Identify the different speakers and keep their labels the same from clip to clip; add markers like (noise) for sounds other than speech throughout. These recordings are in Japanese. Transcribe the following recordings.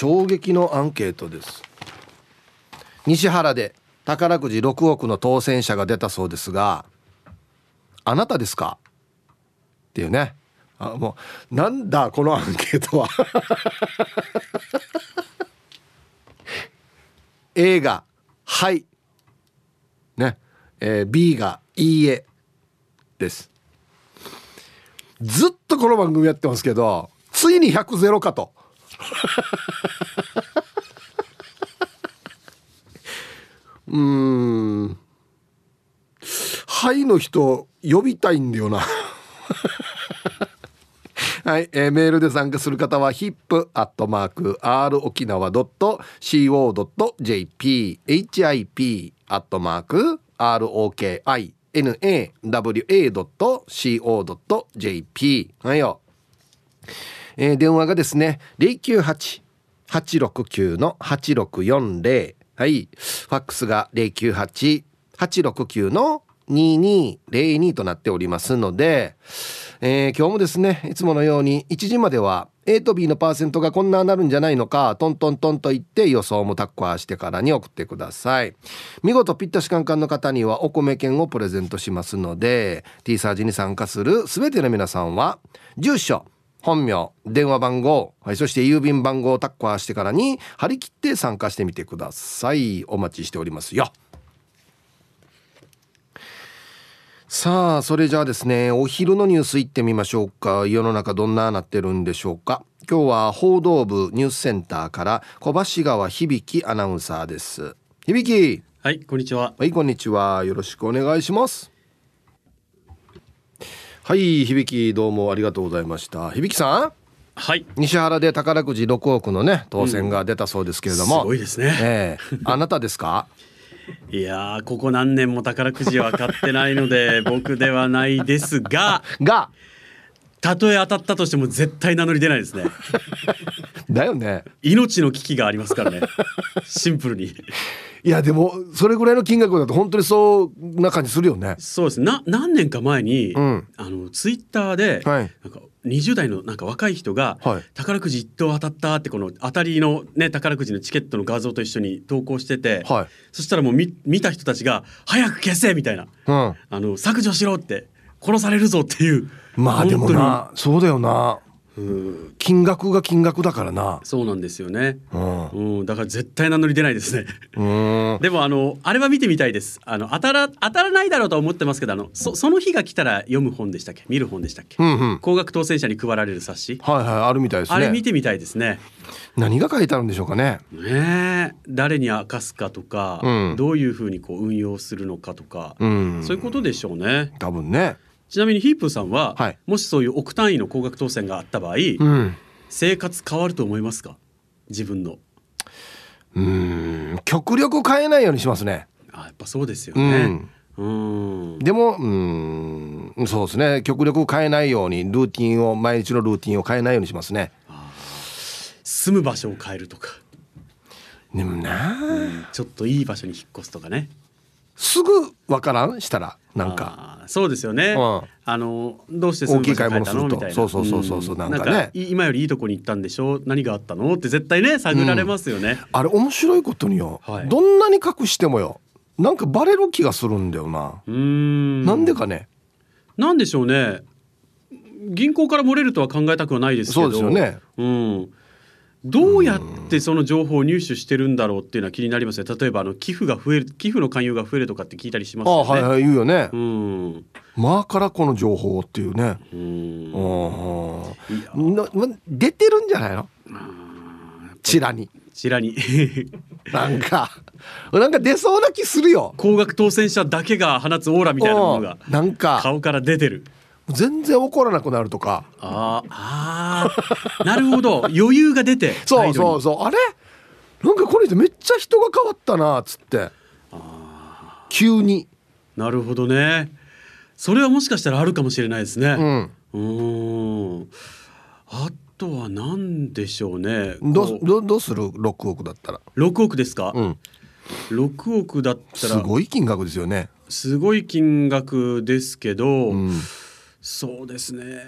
Speaker 1: 衝撃のアンケートです。西原で宝くじ6億の当選者が出たそうですがあなたですか？っていうね。あもうなんだこのアンケートは？(laughs) A が「はい」ね、えー、B が「いいえ」です。ずっとこの番組やってますけどついに100ゼロかと。うん。はいの人呼びたいんだよな。はい、えー、メールで参加する方は hip.r 沖縄 .co.jp hip アットマーク ROKINAWA.co.jp はいよ、えー、電話がですね098-869の8640はい。ファックスが098-869の2202となっておりますので、えー、今日もですねいつものように1時までは A と B のパーセントがこんななるんじゃないのかトントントンと言って予想もタッコアしてからに送ってください。見事ピッタシカンカンの方にはお米券をプレゼントしますので T サージに参加する全ての皆さんは住所本名電話番号、はい、そして郵便番号をタッコアしてからに張り切って参加してみてください。お待ちしておりますよ。さあそれじゃあですねお昼のニュースいってみましょうか。世の中どんななってるんでしょうか。今日は報道部ニュースセンターから小橋川響アナウンサーです。響。
Speaker 2: はいこんにちは。
Speaker 1: はいこんにちは。よろしくお願いしますはい響どうもありがとうございました。響さん？
Speaker 2: はい。
Speaker 1: 西原で宝くじ6億のね当選が出たそうですけれども、うん、
Speaker 2: すごいですね、
Speaker 1: えー、あなたですか？(laughs)
Speaker 2: いやここ何年も宝くじは買ってないので (laughs) 僕ではないですが。
Speaker 1: が。
Speaker 2: たとえ当たったとしても絶対名乗り出ないですね。(laughs)
Speaker 1: だよね。
Speaker 2: 命の危機がありますからね。シンプルに
Speaker 1: いやでもそれぐらいの金額だと本当にそうな感じするよね。
Speaker 2: そうです。な何年か前に、うん、あのツイッターで、はい、なんか20代のなんか若い人が、はい、宝くじ1等当たったってこの当たりのね宝くじのチケットの画像と一緒に投稿してて、はい、そしたらもう見見た人たちが「早く消せ!」みたいな、うん、あの削除しろって殺されるぞっていう。
Speaker 1: まあでもなそうだよな金額が金額だからな。
Speaker 2: そうなんですよね、うん、うん、だから絶対名乗り出ないですね。(laughs) でもあのあれは見てみたいです。あの当たら当たらないだろうと思ってますけどあのそその日が来たら読む本でしたっけ？見る本でしたっけ、うんうん、高額当選者に配られる冊子。
Speaker 1: はいはいあるみたいですね。
Speaker 2: あれ見てみたいですね。
Speaker 1: 何が書いてあるんでしょうかね。
Speaker 2: ね。誰に明かすかとか、うん、どういうふうにこう運用するのかとか、うん、そういうことでしょうね。
Speaker 1: 多分ね
Speaker 2: ちなみにヒープさんは、はい、もしそういう億単位の高額当選があった場合、うん、生活変わると思いますか？自分の。
Speaker 1: うん。極力変えないようにしますね。
Speaker 2: あやっぱそうですよね、
Speaker 1: うん、でもうん。そうですね。極力変えないようにルーティンを毎日のルーティンを変えないようにしますね。
Speaker 2: 住む場所を変えるとか。
Speaker 1: でもな、
Speaker 2: うん、ちょっといい場所に引っ越すとかね。
Speaker 1: すぐわからん？したらなんか。
Speaker 2: そうですよね、うん、あのどうして
Speaker 1: 大きい買い物すると。そうそうそうそうそう、なんかね。
Speaker 2: 今よりいいとこに行ったんでしょ？う何があったの？って絶対ね探られますよね、うん、
Speaker 1: あれ面白いことによ、はい、どんなに隠してもよなんかバレる気がするんだよな。うん。なんでかね。
Speaker 2: なんでしょうね。銀行から漏れるとは考えたくはないですけど。
Speaker 1: そうですよね。
Speaker 2: うんどうやってその情報を入手してるんだろうっていうのは気になりますね。例えばあの寄付が増える寄付の勧誘が増えるとかって聞いたりしますよね。あ
Speaker 1: はいはい言うよね。うん。まあからこの情報っていうね。うん。な出てるんじゃないの？チラに。
Speaker 2: チラに。(laughs)
Speaker 1: なんかなんか出そうな気するよ。
Speaker 2: 高額当選者だけが放つオーラみたいなものが。なんか。顔から出てる
Speaker 1: 全然怒らなくなるとか。
Speaker 2: ああなるほど。余裕が出て
Speaker 1: そうそうそう。あれ？なんかこの人めっちゃ人が変わったなっつって。急に。
Speaker 2: なるほどね。それはもしかしたらあるかもしれないですね。うん。あとは何でしょうね。
Speaker 1: どどどうする？6億だったら。
Speaker 2: 6億ですか、うん、6億だったら。
Speaker 1: すごい金額ですよね。
Speaker 2: すごい金額ですけど、うんそうですね。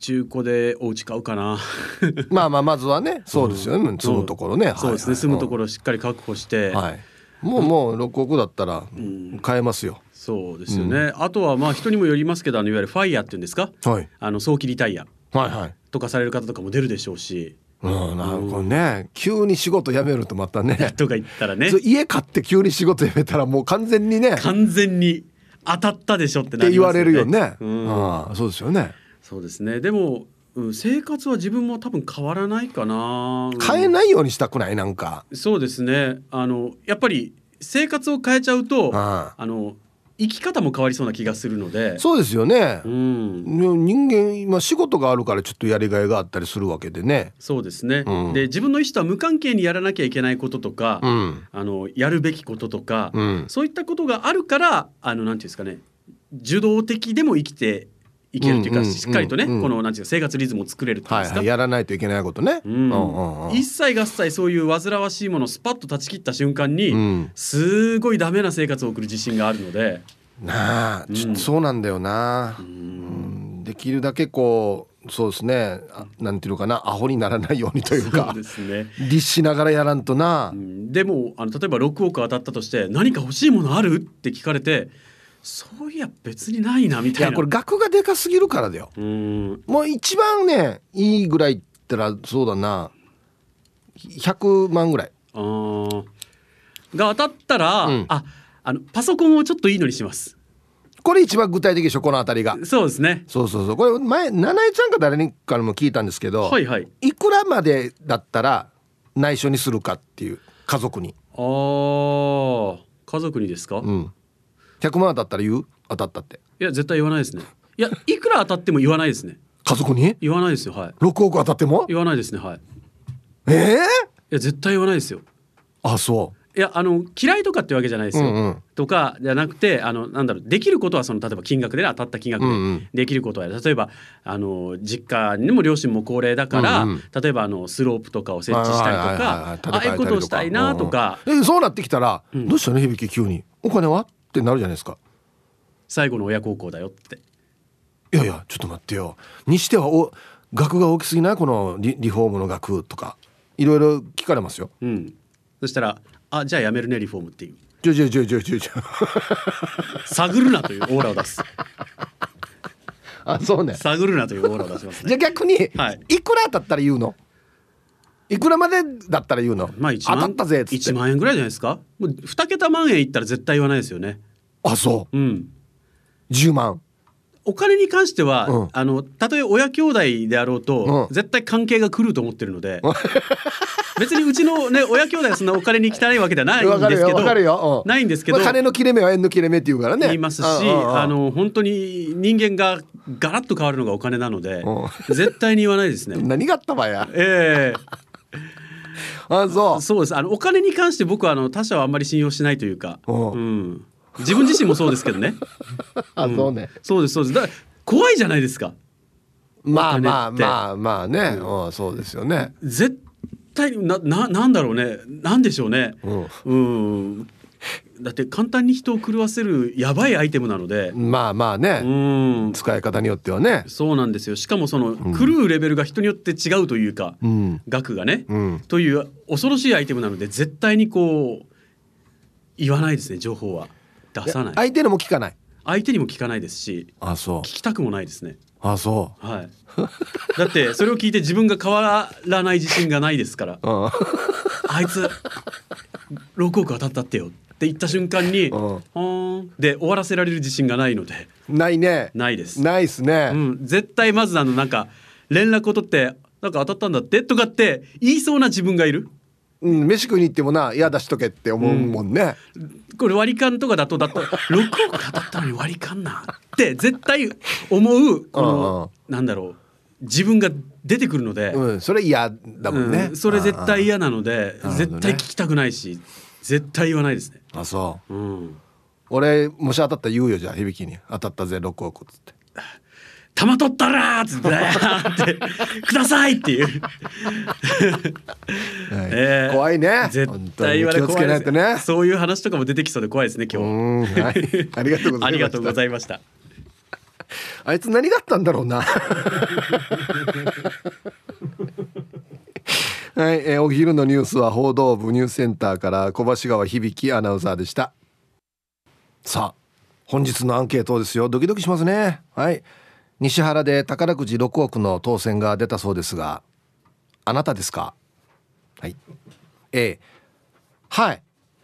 Speaker 2: 中古でお家買うかな。(laughs)
Speaker 1: まあまあまずはねそうですよね、うん、住むところね、
Speaker 2: そうですね、住むところをしっかり確保して、
Speaker 1: はい、もうもう6億だったら買えますよ、
Speaker 2: そうですよね、うん、あとはまあ人にもよりますけどあのいわゆるファイヤーっていうんですか、はい、あの早期リタイア。とかされる方とかも出るでしょうし。
Speaker 1: うん、なるほどね、急に仕事辞めるとまたね。(laughs)
Speaker 2: とか言ったらね。
Speaker 1: 家買って急に仕事辞めたらもう完全にね。
Speaker 2: 完全に当たったでしょってな
Speaker 1: りね。言われるよね、うん、あそうですよね。
Speaker 2: そうですね。でも、うん、生活は自分も多分変わらないかな、
Speaker 1: 変えないようにしたくないなんか。
Speaker 2: そうですね。あのやっぱり生活を変えちゃうとあの生き方も変わりそうな気がするので。
Speaker 1: そうですよね、うん、人間今仕事があるからちょっとやりがいがあったりするわけでね。
Speaker 2: そうですね、うん、で自分の意思とは無関係にやらなきゃいけないこととか、うん、あのやるべきこととか、そういったことがあるからあのなんていうんですかね受動的でも生きていけるというか、しっかりとね、このなんていうか生活リズムを作れるっていうんですか、
Speaker 1: やらないといけないことね、
Speaker 2: 一切合切そういう煩わしいものをスパッと断ち切った瞬間に、うん、すごいダメな生活を送る自信があるので。
Speaker 1: なあ、うん、そうなんだよな、うん、できるだけこうそうですね。なんていうのかな。アホにならないようにというかそうですね。律しながらやらんとな、
Speaker 2: でもあの例えば6億当たったとして何か欲しいものある？って聞かれてそういや別にないなみたいな。い
Speaker 1: やこれ額がでかすぎるからだよ。もう一番ねいいぐらいったらそうだな。100万ぐらい。あ
Speaker 2: が当たったら、うん、ああのパソコンをちょっといいのにします。
Speaker 1: これ一番具体的でしょこの辺りが。
Speaker 2: そうですね。
Speaker 1: そうそうそう。これ前七重ちゃんか誰にからも聞いたんですけど、
Speaker 2: はいはい、
Speaker 1: いくらまでだったら内緒にするかっていう家族に。
Speaker 2: ああ家族にですか？
Speaker 1: うん100万当たったら言う？当たったって。
Speaker 2: いや絶対言わないですね。いやいくら当たっても言わないですね。
Speaker 1: 家族に？
Speaker 2: 言わないですよはい。
Speaker 1: 6億当たっても？
Speaker 2: 言わないですねはい。
Speaker 1: ええー、い
Speaker 2: や絶対言わないですよ。
Speaker 1: あそう。
Speaker 2: いやあの嫌いとかってわけじゃないですよ、うんうん、とかじゃなくてあのなんだろうできることはその例えば金額で、ね、当たった金額でできることは、うんうん、例えばあの実家にも両親も高齢だから、うんうん、例えばあのスロープとかを設置したりとかああいうことをしたいなとか、
Speaker 1: うん。うん、そうなってきたら、うん、どうしたの？響き急に。お金は？ってなるじゃないですか。
Speaker 2: 最後の親孝行だよって。
Speaker 1: いやいやちょっと待ってよ。にしてはお額が大きすぎない？このリリフォームの額とか。いろいろ聞かれますよ、
Speaker 2: うん、そしたら「あじゃあやめるねリフォーム」っていう。
Speaker 1: ちょちょちょちょちょちょ
Speaker 2: 探るなというオーラを出す。
Speaker 1: あそうね。
Speaker 2: 探るなというオーラを出します、ね、
Speaker 1: じゃあ逆に、はい、いくらだったら言うの？いくらまでだったら言うの、
Speaker 2: まあ、
Speaker 1: 当たったぜっつ
Speaker 2: って。1万円ぐらいじゃないですか？もう2桁万円いったら絶対言わないですよね。
Speaker 1: あそう。うん。10万。
Speaker 2: お金に関しては、うん、あのたとえ親兄弟であろうと、うん、絶対関係が来ると思ってるので。(laughs) 別にうちのね親兄弟はそんなお金に汚いわけではないんですけどないんですけど、ま
Speaker 1: あ、金の切れ目は縁の切れ目っていうからね。
Speaker 2: 言いますしあの本当に人間がガラッと変わるのがお金なので絶対に言わないですね。(laughs)
Speaker 1: 何があったわや。
Speaker 2: ええ。
Speaker 1: ー、あそう。
Speaker 2: そうです。あのお金に関して僕はあの他者はあんまり信用しないというか。うん。自分自身もそうですけどね。(laughs)
Speaker 1: あ、そうね。
Speaker 2: そうですそうです。だ怖いじゃないですか。
Speaker 1: まあまあまあまあね、うん、そうですよね。
Speaker 2: 絶対なななんだろうね。なんでしょうね。うん、うんだって簡単に人を狂わせるやばいアイテムなので。
Speaker 1: まあまあね、うん、使い方によってはね。
Speaker 2: そうなんですよ。しかもその、狂うレベルが人によって違うというか、うん、額がね、うん、という恐ろしいアイテムなので絶対にこう言わないですね情報は。出さない。
Speaker 1: 相手にも聞かない？
Speaker 2: 相手にも聞かないですし
Speaker 1: あそう。
Speaker 2: 聞きたくもないですね。
Speaker 1: あそ
Speaker 2: う。はい。だってそれを聞いて自分が変わらない自信がないですから、うん、あいつ6億当たったってよって言った瞬間に、うん、で終わらせられる自信がないので。
Speaker 1: ないね。
Speaker 2: ないです。
Speaker 1: ないっすね、
Speaker 2: うん、絶対まずあのなんか連絡を取ってなんか当たったんだってとかって言いそうな自分がいる。
Speaker 1: うん、飯食いに行ってもな嫌出しとけって思うもんね、
Speaker 2: うん、これ割り勘とかだとだと (laughs) 6億当たったのに割り勘なって絶対思うこのなんだろう自分が出てくるので、
Speaker 1: うん、それ嫌だもんね、
Speaker 2: うん、それ絶対嫌なので絶対聞きたくないし絶対言わないですね。
Speaker 1: あそう、うん、俺もし当たったら言うよじゃあ響きに。当たったぜ6億っつって。
Speaker 2: 玉取ったらっつって。(laughs) くださいっていう、
Speaker 1: えー、怖いね。
Speaker 2: 絶対言われ怖いです。ねそういう話とかも出てきそうで怖いですね今日。
Speaker 1: はい、ありがとうございました。
Speaker 2: ありがとうございました。
Speaker 1: あいつ何があったんだろうなはい、えー、お昼のニュースは報道部ニュースセンターから小橋川響アナウンサーでした。さあ本日のアンケートですよ。ドキドキしますね。はい。西原で宝くじ6億の当選が出たそうですがあなたですか？はい。A はい。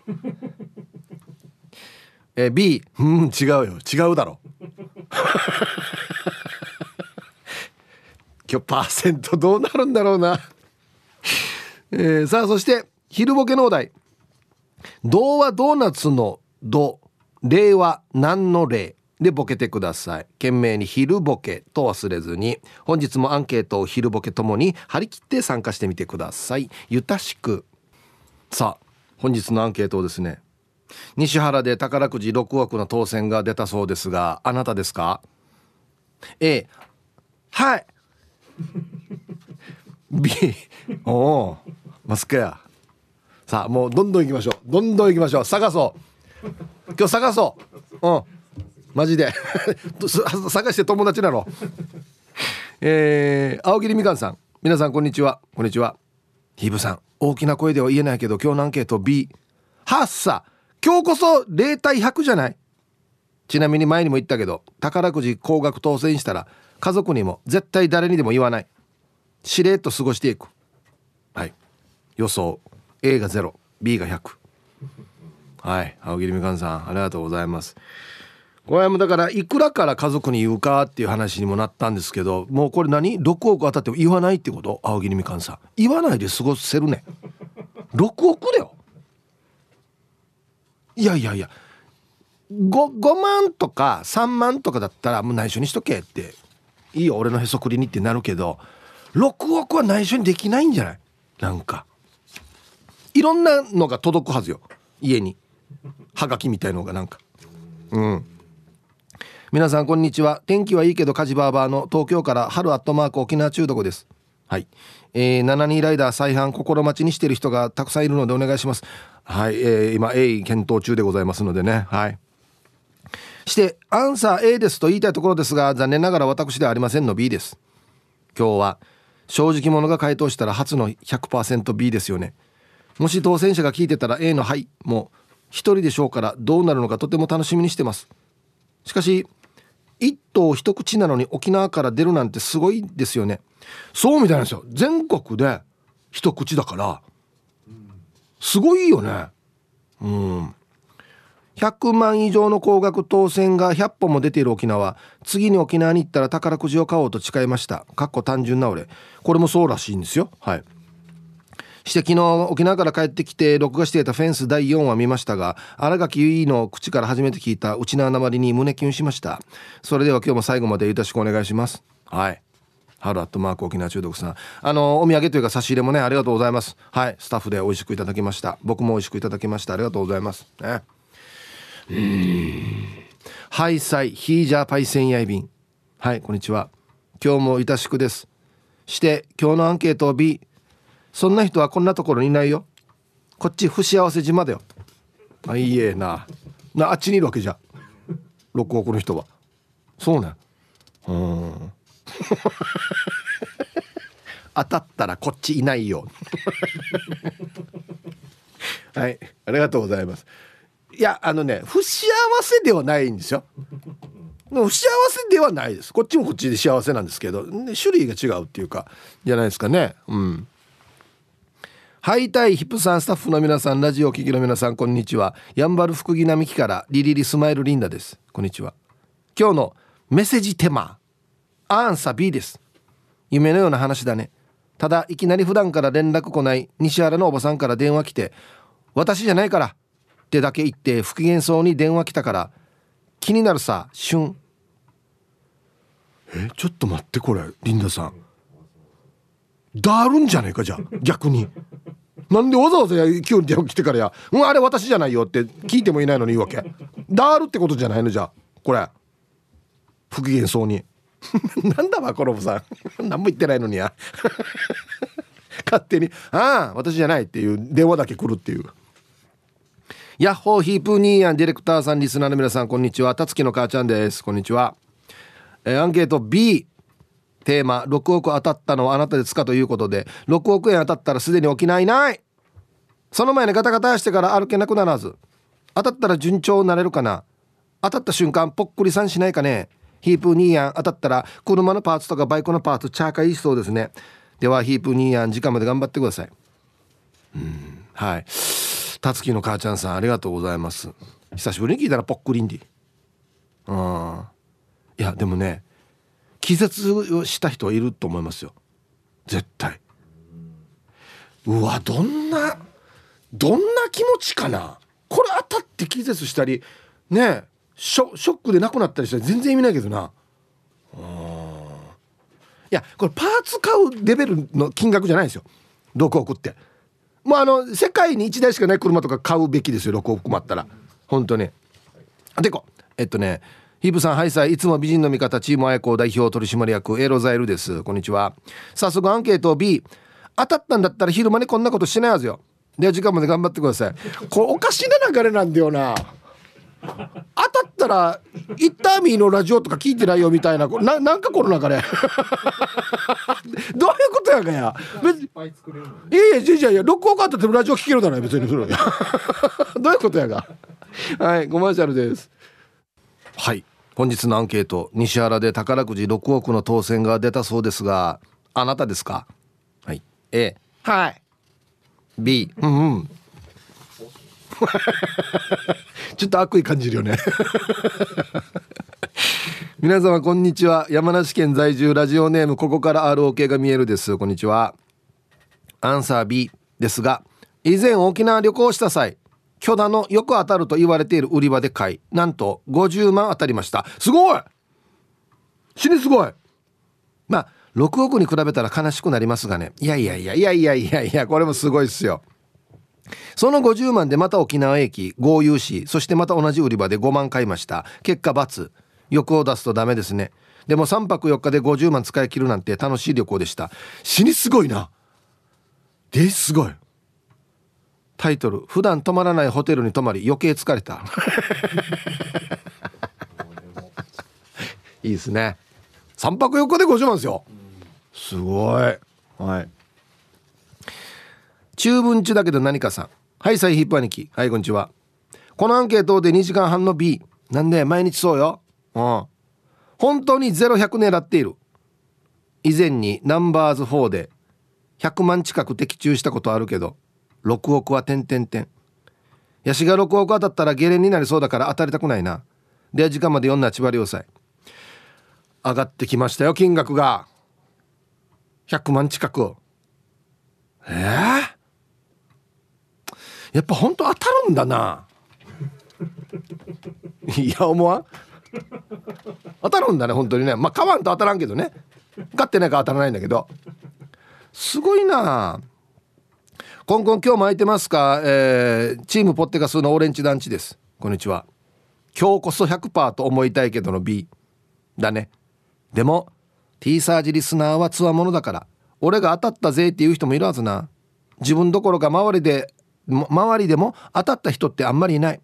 Speaker 1: (laughs) え B うん違うよ。違うだろ。(laughs) 今日パーセントどうなるんだろうな。えー、さあそして昼ボケのお題。童話ドーナツの「ド」例は何の例でボケてください。懸命に昼ボケと忘れずに本日もアンケートを昼ボケともに張り切って参加してみてください。ゆたしく。さあ本日のアンケートをですね西原で宝くじ6億の当選が出たそうですがあなたですか？A はい。B (laughs) おおマスクや。さあもうどんどん行きましょう。どんどん行きましょう。探そう。今日探そう。うん。マジで。(laughs) 探して友達なの。えー、青桐みかんさん。皆さんこんにちは。こんにちは。ヒブさん。大きな声では言えないけど今日のアンケート B はっさ今日こそ0対100じゃない？ちなみに前にも言ったけど宝くじ高額当選したら家族にも絶対誰にでも言わない。しれっと過ごしていく。はい。予想。A が 0B が100はい。青桐みかんさんありがとうございます。これもだからいくらから家族に言うかっていう話にもなったんですけどもうこれ何？6億当たっても言わないってこと？青桐みかんさん。言わないで過ごせるね。6億だよ。いやいやいや。5, 5万とか3万とかだったらもう内緒にしとけって。いいよ俺のへそくりにってなるけど。6億は内緒にできないんじゃない？なんか。いろんなのが届くはずよ。家に。はがきみたいのがなんか。うん。皆さんこんにちは。天気はいいけど火事バーバーの東京から春アットマーク沖縄中毒です。はい、えー、72ライダー再販心待ちにしてる人がたくさんいるのでお願いします。はい、えー、今 A 検討中でございますのでね。はい。してアンサー A ですと言いたいところですが残念ながら私ではありませんの B です。今日は正直者が回答したら初の 100%B ですよね。もし当選者が聞いてたら A の「はい」も一人でしょうからどうなるのかとても楽しみにしてます。しかし一頭一口なのに沖縄から出るなんてすごいですよね。そうみたいなんですよ。全国で一口だからすごいよね。うん。100万以上の高額当選が100本も出ている沖縄。次に沖縄に行ったら宝くじを買おうと誓いました。かっこ単純な俺。これもそうらしいんですよ。はい。して昨日沖縄から帰ってきて録画していたフェンス第4話見ましたが新垣結衣の口から初めて聞いた内縄なまりに胸キュンしました。それでは今日も最後までよろしくお願いします。はい。春アットマーク沖縄中毒さん。あのお土産というか差し入れもねありがとうございます。はい。スタッフで美味しくいただきました。僕も美味しくいただきました。ありがとうございます。ね。ハイサイヒージャーパイセンヤイビンはいこんにちは。今日もいたしくです。して今日のアンケートを B そんな人はこんなところにいないよ。こっち不幸せ島だよ。あいいえな。なあっちにいるわけじゃ。6億の人は。そうね。うん。当たったらこっちいないよ。はい。ありがとうございます。いやあのね不幸せではないんですよ。不幸せではないです。こっちもこっちで幸せなんですけど、ね、種類が違うっていうかじゃないですかね。うん。ハイタイヒップさんスタッフの皆さんラジオ聴きの皆さんこんにちは。やんばる福木並木からリリリスマイルリンダです。こんにちは。今日のメッセージテーマアンサー B です。夢のような話だね。ただいきなり普段から連絡来ない西原のおばさんから電話来て私じゃないからってだけ言って不機嫌そうに電話来たから気になるさ旬えちょっと待ってこれリンダさん。だるんじゃねえかじゃあ。逆に。なんでわざわざ急に電話来てからや「うんあれ私じゃないよ」って聞いてもいないのに言うわけ。だるってことじゃないのじゃあ。これ。不機嫌そうに。(laughs) なんだわコロブさん。何も言ってないのにや。(laughs) 勝手に「ああ私じゃない」っていう電話だけ来るっていう。ヤッホーヒープニーヤンディレクターさんリスナーの皆さんこんにちは。たつきの母ちゃんです。こんにちは。えー、アンケート B テーマ6億当たったのはあなたですかということで6億円当たったらすでに沖縄いない。その前にガタガタしてから歩けなくならず当たったら順調になれるかな。当たった瞬間ぽっくりさんしないかね。ヒープニーヤン当たったら車のパーツとかバイクのパーツチャーカいいそうですね。ではヒープニーヤン時間まで頑張ってください。うんはい。たつきの母ちゃんさんありがとうございます。久しぶりに聞いたらぽっくりんで。うん。いやでもね気絶をした人はいると思いますよ。絶対。うわどんなどんな気持ちかな。これ当たって気絶したりねショショックでなくなったりしたら全然意味ないけどな。うん。いやこれパーツ買うレベルの金額じゃないですよ。6億って。もうあの世界に1台しかない車とか買うべきですよ6億もあったら。本当に。でこえっとねヒープさんハイサイいつも美人の味方チームあやこ代表取締役エロザイルです。こんにちは。早速アンケート B 当たったんだったら昼間にこんなことしてないはずよ。では時間まで頑張ってください。これおかしな流れなんだよな。(laughs) 当たったら「イッターミーのラジオとか聞いてないよ」みたいなななんかこの流れ。(laughs) どういうことやかや。別いやいやじゃいや録音があったってラジオ聞けるだろ別にそれ (laughs) どういうことやが。はいコマーシャルです。はい。本日のアンケート西原で宝くじ6億の当選が出たそうですがあなたですか？はい。A はい。B うんうん (laughs) ちょっと悪意感じるよね。(laughs) 皆様こんにちは。山梨県在住ラジオネームここから ROK が見えるです。こんにちは。アンサー B ですが以前沖縄旅行した際巨大のよく当たると言われている売り場で買いなんと50万当たりました。すごい！死にすごい！まあ6億に比べたら悲しくなりますがね。いやいやいやいやいやいやいやこれもすごいっすよ。その50万でまた沖縄駅合流しそしてまた同じ売り場で5万買いました。結果×欲を出すとダメですね。でも3泊4日で50万使い切るなんて楽しい旅行でした。死にすごいな。ですごい。タイトル。普段泊まらないホテルに泊まり余計疲れた。(laughs) いいですね。3泊4日で50万ですよ。すごい。はい。中文中だけど何かさんはいサイヒップ兄貴。はいこんにちは。このアンケートで2時間半の B なんで毎日そうよ。うん。本当に0100狙っている。以前にナンバーズ4で100万近く的中したことあるけど6億は点々点。ヤシが6億当たったらゲレンになりそうだから当たりたくないな。で時間まで読んだ千葉良斎上がってきましたよ金額が。100万近くええー、やっぱ本当当たるんだな。(laughs) いや思わん？当たるんだね本当にね。まあ買わんと当たらんけどね。買ってないから当たらないんだけど。すごいな。コンコン今日も空いてますか、えー、チームポッテガスのオレンジ団地です。こんにちは。今日こそ100%と思いたいけどの B だね。でも T サージリスナーはつわものだから。俺が当たったぜっていう人もいるはずな。自分どころか周りで周りでも当たった人ってあんまりいない。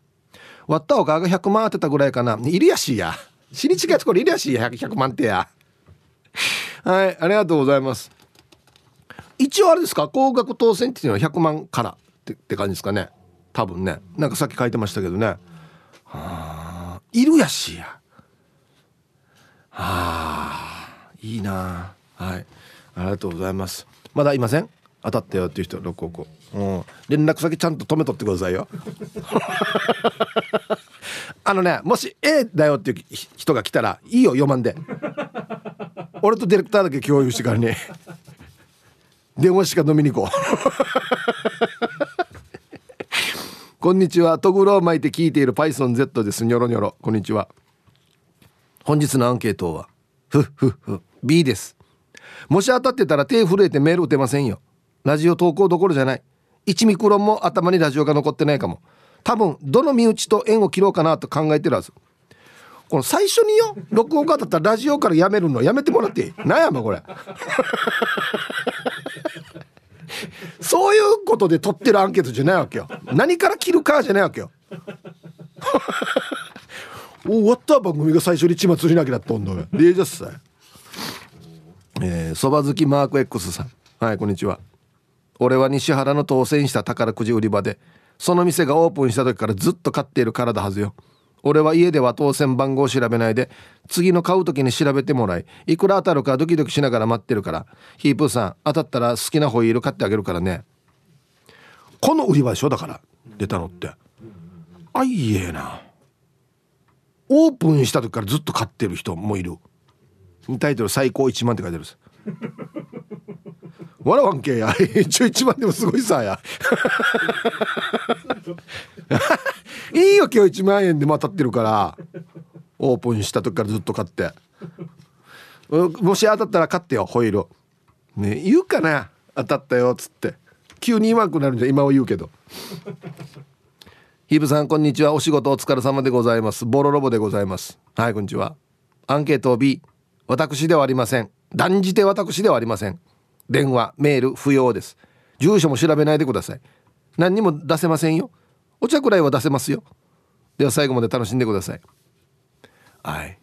Speaker 1: 割ったおかが100万当てたぐらいかな。いるやしや。死に違いところいるやしや。100, 100万ってや。はいありがとうございます。一応あれですか？高額当選っていうのは100万からってって感じですかね。多分ね。なんかさっき書いてましたけどね。はあいるやしや。はあいいな。はい。ありがとうございます。まだいません？当たったよっていう人6億うん。連絡先ちゃんと止めとってくださいよ。(laughs) あのねもし A だよっていう人が来たらいいよ読まんで。俺とディレクターだけ共有してからね (laughs) 電話しか飲みに行こう。(laughs) こんにちは。トグロを巻いて聞いている PythonZ です。ニョロニョロ。こんにちは。本日のアンケートはふっふっふ B です。もし当たってたら手震えてメール打てませんよ。ラジオ投稿どころじゃない。1ミクロンも頭にラジオが残ってないかも。多分どの身内と縁を切ろうかなと考えてるはず。この最初によ録音家だったらラジオからやめるのやめてもらっていい？何やまこれ。(laughs) そういうことで撮ってるアンケートじゃないわけよ。何から切るかじゃないわけよ。(laughs) 終わった番組が最初に血祭りなきゃなったんだよレージャスさえー、そば好きマーク X さん。はいこんにちは。俺は西原の当選した宝くじ売り場でその店がオープンした時からずっと買っている体はずよ。俺は家では当選番号を調べないで次の買う時に調べてもらいいくら当たるかドキドキしながら待ってるからヒープーさん当たったら好きなホイール買ってあげるからね。この売り場でしょだから出たのって。あいえな。オープンした時からずっと買ってる人もいる。タイトル最高1万って書いてあるんです。笑わんけや。(laughs) 一応1万でもすごいさや。(laughs) いいよ今日1万円でも当たってるから。オープンした時からずっと買って。もし当たったら買ってよホイールね言うかな。当たったよっつって。急に言わんくなるんじゃ今は言うけど。ヒープさんこんにちは。お仕事お疲れ様でございます。ボロロボでございます。はいこんにちは。アンケート B 私ではありません。断じて私ではありません。電話メール不要です。住所も調べないでください。何にも出せませんよ。お茶くらいは出せますよ。では最後まで楽しんでください。はい。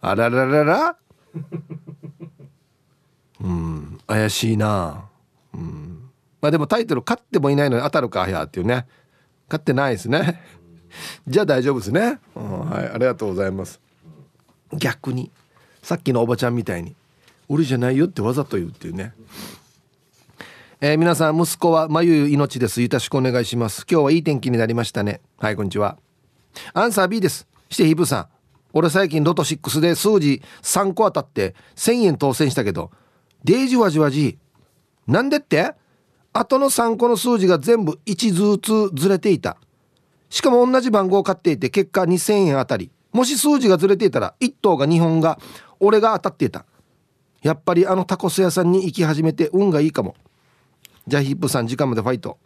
Speaker 1: あらららら。(laughs) うん。怪しいな。うん。まあでもタイトル勝ってもいないのに当たるかやっていうね。勝ってないですね。(laughs) じゃあ大丈夫ですね、うん、はい。ありがとうございます。逆にさっきのおばちゃんみたいに。俺じゃないよってわざと言うっていうね。えー、皆さん息子は眉命です。よろしくお願いします。今日はいい天気になりましたね。はいこんにちは。アンサー B です。してヒブさん。俺最近ロト6で数字3個当たって1000円当選したけどデージワジワジなんでって？後の3個の数字が全部1ずつずれていた。しかも同じ番号を買っていて結果2000円当たり。もし数字がずれていたら1等が2本が俺が当たっていた。やっぱりあのタコス屋さんに行き始めて運がいいかも。じゃあヒップさん時間までファイト。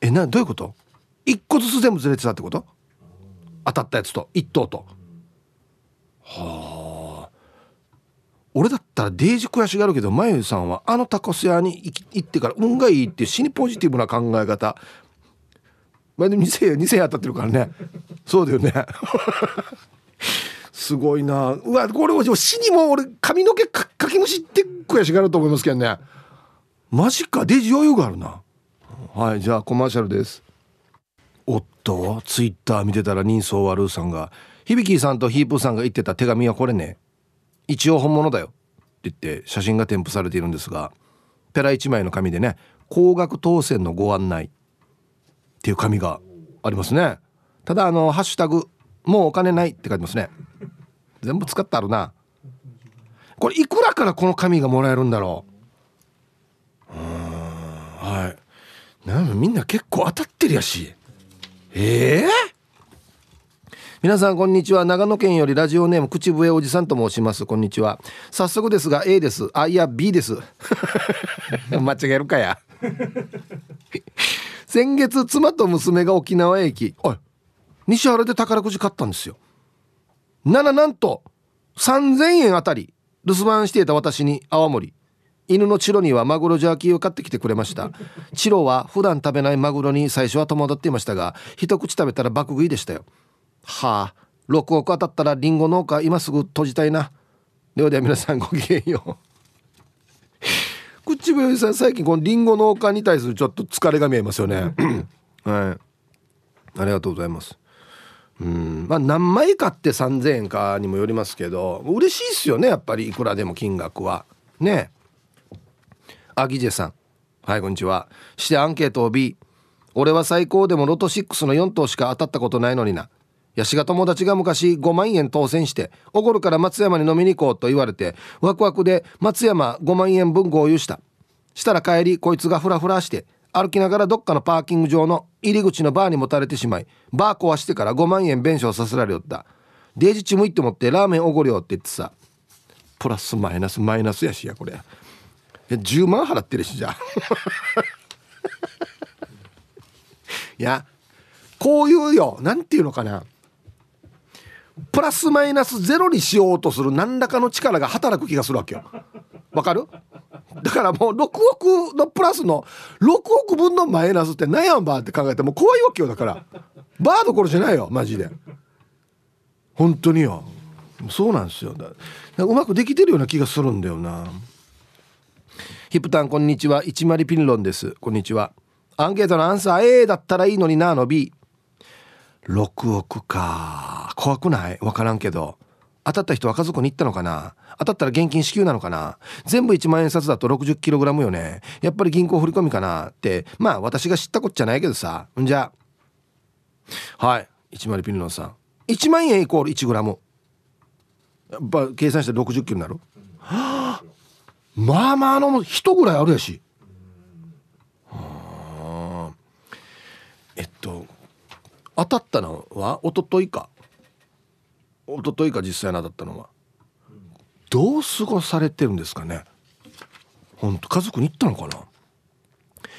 Speaker 1: えなどういうこと？一個ずつ全部ずれてたってこと？当たったやつと一等と。はあ。俺だったらデージ悔しがるけどまゆさんはあのタコス屋に行ってから運がいいっていう死にポジティブな考え方。まあでも2000円2000円当たってるからね。そうだよね。すごいな。うわこれ死にも俺髪の毛かきむしって悔しがると思いますけどね。マジか。デジ余裕があるな。はいじゃあコマーシャルです。おっとツイッター見てたら人相悪さんが響さんとヒープさんが言ってた手紙はこれね。一応本物だよ。って言って写真が添付されているんですがペラ1枚の紙でね高額当選のご案内。っていう紙がありますね。ただあのハッシュタグもうお金ないって書いてますね。全部使ってあるな。これいくらからこの紙がもらえるんだろう？うんはい。なんみんな結構当たってるやし。ええー、皆さんこんにちは。長野県よりラジオネーム口笛おじさんと申します。こんにちは。早速ですが A です。あいや B です。(laughs) 間違えるかや。先月妻と娘が沖縄へ行きおい西原で宝くじ買ったんですよ。ならなんと3000円あたり留守番していた私に泡盛。犬のチロにはマグロジャーキーを買ってきてくれました。(laughs) チロは普段食べないマグロに最初は戸惑っていましたが一口食べたら爆食いでしたよ。はあ6億当たったらリンゴ農家今すぐ閉じたいな。ではでは皆さんごきげんよう。(laughs) 口笛さん最近このリンゴ農家に対するちょっと疲れが見えますよね。はい。ありがとうございますうん。まあ何枚買って3,000円かにもよりますけど嬉しいっすよねやっぱり。いくらでも金額は。ね。アギジェさん。はいこんにちは。してアンケートを B 俺は最高でもロト6の4等しか当たったことないのにな。ヤシが友達が昔5万円当選しておごるから松山に飲みに行こうと言われてワクワクで松山5万円分合流した。したら帰りこいつがフラフラして歩きながらどっかのパーキング場の入り口のバーにもたれてしまいバー壊してから5万円弁償させられよった。デージチムイって思ってラーメンおごるよって言ってさ。プラスマイナスマイナスやしやこれ。10万払ってるしじゃ。(laughs) いやこういうよなんていうのかな。プラスマイナスゼロにしようとする何らかの力が働く気がするわけよ。わかる？だからもう6億のプラスの6億分のマイナスって何やんばって考えてもう怖いわけよだから。バーどころじゃないよマジで。本当によ。そうなんですよ。うまくできてるような気がするんだよな。ヒプタンこんにちは。一丸ピンロンです。こんにちは。アンケートのアンサー A だったらいいのになの B6 億か。怖くない？分からんけど。当たった人は家族に行ったのかな？当たったら現金支給なのかな？全部1万円札だと 60kg よね。やっぱり銀行振り込みかな？ってまあ私が知ったこっちゃないけどさ。んじゃ。はい。1丸ピンロンさん。1万円イコール 1g やっぱ計算して 60kg になる、はあ、まあまあの人ぐらいあるやし。えっと当たったのは一昨日か。一昨日か実際に当たったのは。どう過ごされてるんですかね。本当家族に行ったのかな。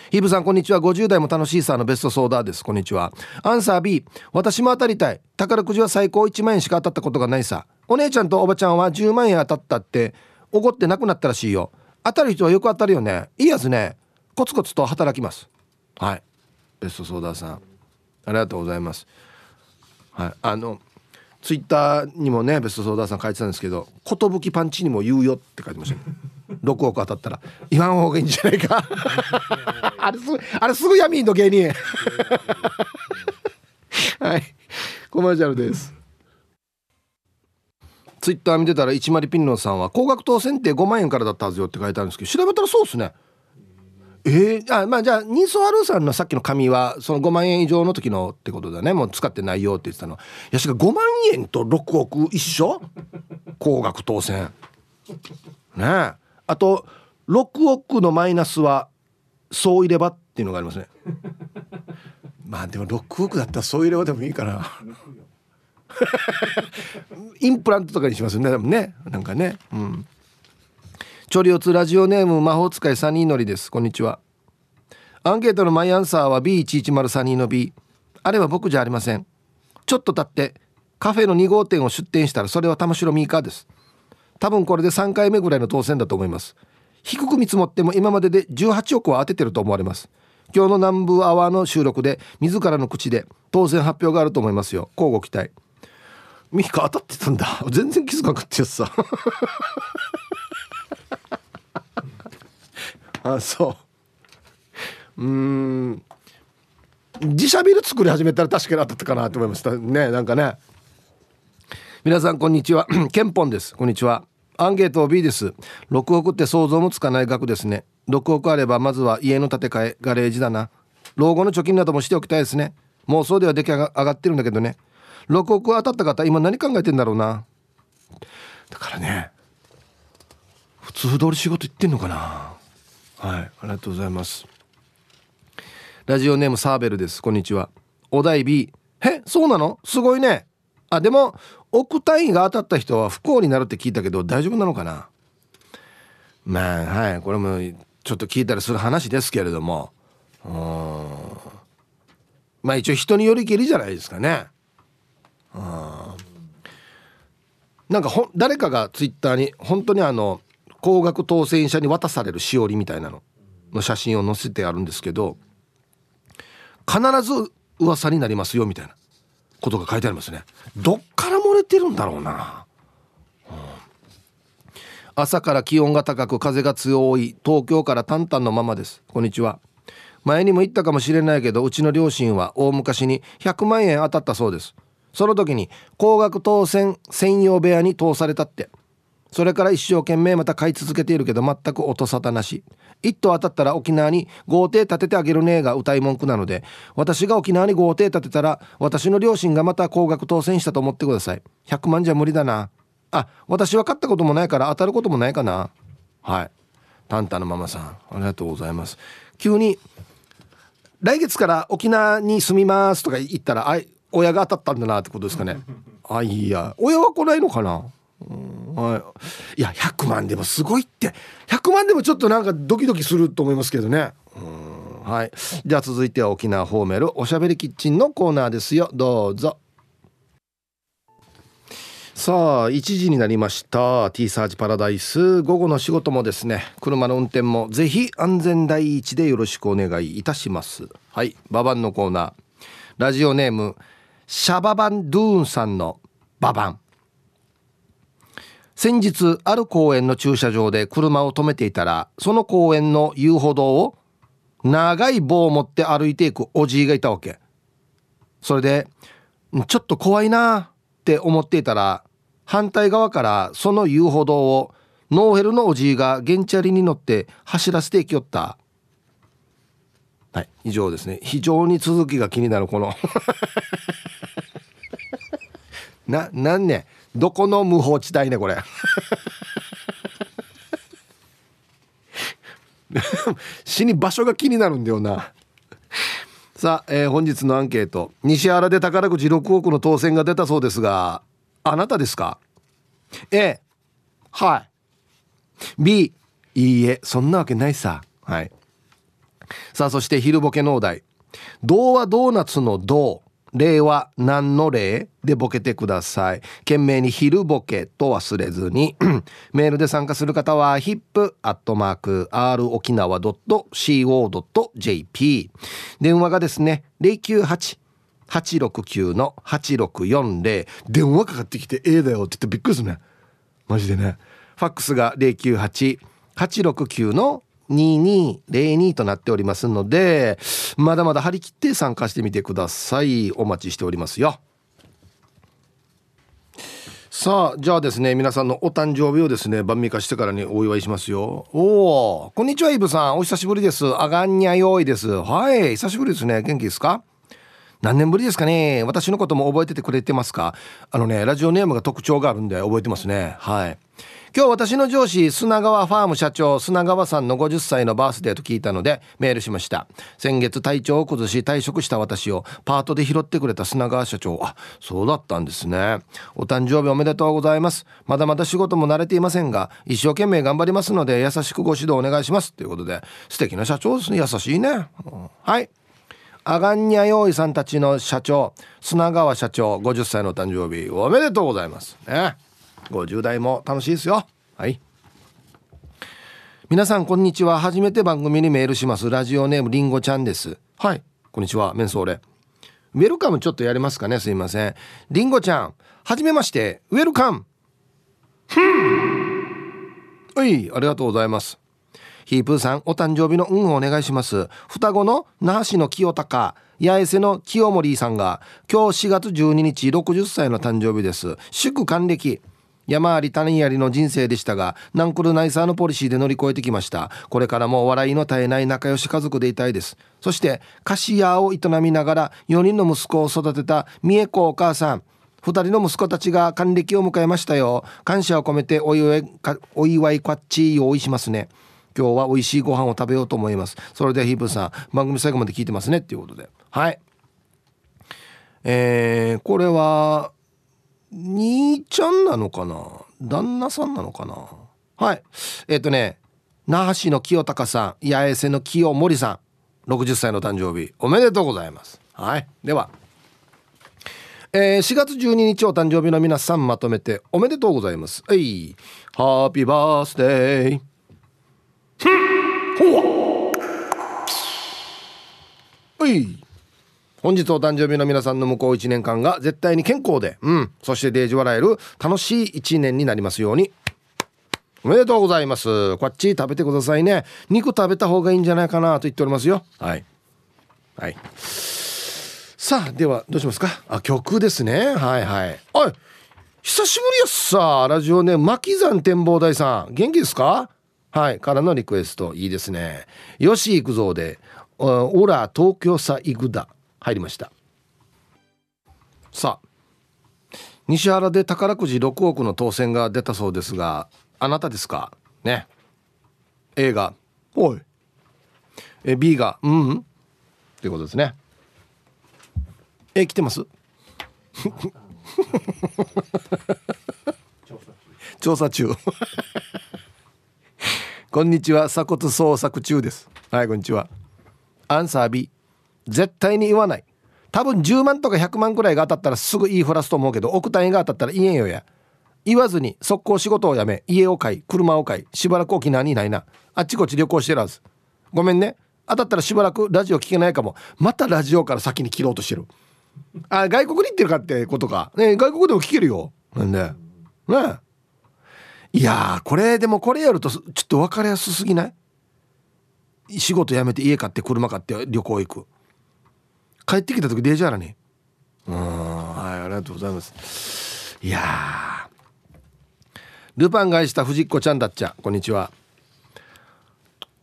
Speaker 1: ヒブさんこんにちは。50代も楽しいさのベストソーダです。こんにちは。アンサー B 私も当たりたい。宝くじは最高。1万円しか当たったことがないさ。お姉ちゃんとおばちゃんは10万円当たったって怒ってなくなったらしいよ。当たる人はよく当たるよね。いいやつね。コツコツと働きます。はい。ベストソーダさん。ありがとうございます。はい。あのツイッターにもねベストソーダさん書いてたんですけど「寿パンチにも言うよ」って書いてました、ね、(laughs) 6億当たったら。言わん方がいいんじゃないか。(laughs) あれすぐあれすぐ闇の芸人。(laughs) はい。コマーシャルです。ツイッター見てたら一丸ピンノンさんは高額当選って5万円からだったはずよって書いてあるんですけど調べたらそうっすねえー、あまあじゃあニーソアルさんのさっきの紙はその5万円以上の時のってことだね。もう使ってないよって言ってたの。いやしか5万円と6億一緒？高額当選。ねえ。あと6億のマイナスはそういればっていうのがありますね。まあでも6億だったらそういればでもいいかな。インプラントとかにしますよねでもね。なんかね。うんチョリオツラジオネーム魔法使いサニーのりです。こんにちは。アンケートのマイアンサーは B1103 の B あれは僕じゃありません。ちょっと経ってカフェの2号店を出店したらそれは玉城ミーカーです。多分これで3回目ぐらいの当選だと思います。低く見積もっても今までで18億は当ててると思われます。今日の南部アワーの収録で自らの口で当選発表があると思いますよ。交互期待。ミカ当たってたんだ。全然気づかなかったやつさ。あそう。うん。自社ビル作り始めたら確かに当たったかなと思いました。ねなんかね。皆さんこんにちは。(clears throat) ケンポンです。こんにちは。アンケート B です。6億って想像もつかない額ですね。6億あればまずは家の建て替えガレージだな。老後の貯金などもしておきたいですね。もうそうでは出来上がってるんだけどね。6億当たった方今何考えてんだろうな。だからね。普通通り仕事行ってんのかな。はいありがとうございます。ラジオネームサーベルです。こんにちは。お題 B えそうなの？すごいね。あでも億単位が当たった人は不幸になるって聞いたけど大丈夫なのかな？まあはい。これもちょっと聞いたりする話ですけれども。うん。まあ一応人によりけりじゃないですかね。うん。なんかほ誰かがツイッターに本当にあの高額当選者に渡されるしおりみたいなのの写真を載せてあるんですけど必ず噂になりますよみたいなことが書いてありますね。どっから漏れてるんだろうな、うん、朝から気温が高く風が強い東京からタンタンのままです。こんにちは。前にも言ったかもしれないけどうちの両親は大昔に100万円当たったそうです。その時に高額当選専用部屋に通されたって。それから一生懸命また買い続けているけど全く音沙汰なし。一等当たったら沖縄に豪邸建ててあげるねが歌い文句なので私が沖縄に豪邸建てたら私の両親がまた高額当選したと思ってください。100万じゃ無理だな。あ私は買ったこともないから当たることもないかな。はい。タンタのママさんありがとうございます。急に来月から沖縄に住みますとか言ったらあ親が当たったんだなってことですかね。あいや。親は来ないのかな？はい、いや100万でもすごいって。100万でもちょっとなんかドキドキすると思いますけどね。うん。はい。じゃあ続いては沖縄ホーメルおしゃべりキッチンのコーナーですよ。どうぞ。さあ1時になりました。T サージパラダイス。午後の仕事もですね。車の運転もぜひ安全第一でよろしくお願いいたします。はい。ババンのコーナー。ラジオネームシャババンドゥーンさんのババン。先日ある公園の駐車場で車を止めていたらその公園の遊歩道を長い棒を持って歩いていくおじいがいたわけ。それでちょっと怖いなって思っていたら反対側からその遊歩道をノーヘルのおじいがゲンチャリに乗って走らせていきよった。はい以上ですね。非常に続きが気になるこの。(laughs) ななんねどこの無法地帯ねこれ。(laughs) 死に場所が気になるんだよな。さあ、えー、本日のアンケート。西原で宝くじ6億の当選が出たそうですがあなたですか？A はい。B いいえそんなわけないさ。はい。さあそして昼ボケのお題。童話ドーナツの銅例は何の例でボケてください。懸命に昼ボケと忘れずに (clears throat) メールで参加する方は hip.rokinawa.co.jp 電話がですね098-869の8640電話かかってきて A だよって言ってびっくりするね。マジでね。ファックスが098-869の2202となっておりますのでまだまだ張り切って参加してみてください。お待ちしておりますよ。さあじゃあですね皆さんのお誕生日をですね晩味化してからにお祝いしますよ。おおこんにちはイブさん。お久しぶりです。あがんにゃよいです。はい久しぶりですね。元気ですか？何年ぶりですかね？私のことも覚えててくれてますか？あのねラジオネームが特徴があるんで覚えてますね。はい。今日私の上司砂川ファーム社長砂川さんの50歳のバースデーと聞いたのでメールしました。先月体調を崩し退職した私をパートで拾ってくれた砂川社長あそうだったんですね。お誕生日おめでとうございます。まだまだ仕事も慣れていませんが一生懸命頑張りますので優しくご指導お願いします。ということで素敵な社長ですね。優しいね、うん、はい。アガンニャヨイさんたちの社長砂川社長50歳の誕生日おめでとうございます。ね。50代も楽しいですよ。はい。皆さんこんにちは。初めて番組にメールします。ラジオネームりんごちゃんです。はい。こんにちはメンソーレ。ウェルカムちょっとやりますかね。すいません。りんごちゃんはじめまして。ウェルカム。はいありがとうございます。ヒープーさんお誕生日の運をお願いします。双子の那覇市の清高。八重瀬の清盛さんが今日4月12日60歳の誕生日です。祝還暦山あり谷ありの人生でしたがナンクルナイサーのポリシーで乗り越えてきました。これからも笑いの絶えない仲良し家族でいたいです。そして菓子屋を営みながら4人の息子を育てた三重子お母さん。2人の息子たちが還暦を迎えましたよ。感謝を込めてお祝いお祝いこっち用意しますね。今日は美味しいご飯を食べようと思います。それではヒープさん番組最後まで聞いてますねっていうことで。はい。えー、これは兄ちゃんなのかな？旦那さんなのかな？はい。えっ、ー、とね那覇市の清高さん八重瀬の清森さん60歳の誕生日おめでとうございます。はい。ではえー、4月12日お誕生日の皆さんまとめておめでとうございます。はい。ハッピーバースデーほわは。い。本日お誕生日の皆さんの向こう1年間が絶対に健康で、うん、そしてデージ笑える楽しい1年になりますように。おめでとうございます。こっち食べてくださいね。肉食べた方がいいんじゃないかなと言っておりますよ。はい。はい。さあ、ではどうしますか？あ、曲ですね。はいはい。おい久しぶりやっさ。ラジオネ巻山展望台さん。元気ですか？はい。からのリクエスト。いいですね。よし行くぞで、オラ東京さ行くだ。入りました。さあ西原で宝くじ6億の当選が出たそうですがあなたですか？ね。A が「おい」え B が「うん」ってことですね。A 来てます？(laughs) 調査中。(laughs) こんにちは。鎖骨捜索中です。はいこんにちは。アンサー B 絶対に言わない。多分10万とか100万くらいが当たったらすぐ言いふらすと思うけど億単位が当たったら言えんよや。言わずに速攻仕事を辞め家を買い車を買いしばらく沖縄にいないな。あっちこっち旅行してるはず。ごめんね。当たったらしばらくラジオ聞けないかも。またラジオから先に切ろうとしてる。あ外国に行ってるかってことか。ね外国でも聞けるよ。なんで。ね。いやこれでもこれやるとちょっと分かりやすすぎない？仕事辞めて家買って車買って旅行行く。帰ってきた時デージャーラに。うん。はいありがとうございます。いやルパン返した藤子ちゃんだっちゃ。こんにちは。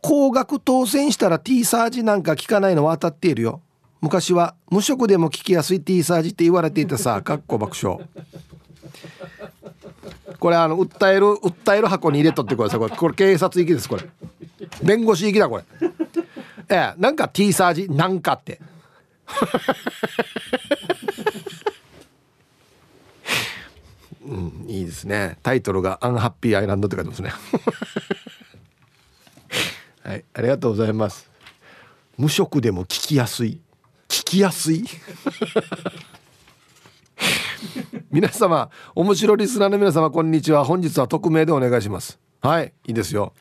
Speaker 1: 高額当選したら T サージなんか聞かないのは当たっているよ。昔は無職でも聞きやすい T サージって言われていたさ。(laughs) かっこ爆笑。これあの訴える訴える箱に入れとってください。これこれ警察行きですこれ。弁護士行きだこれ。ええなんか T サージなんかって (laughs) うんいいですね。タイトルが「アンハッピーアイランド」って書いてますね。(laughs) はいありがとうございます。無職でも聞きやすい。聞きやすい？(laughs) 皆様面白リスナーの皆様こんにちは。本日は匿名でお願いします。はいいいですよ。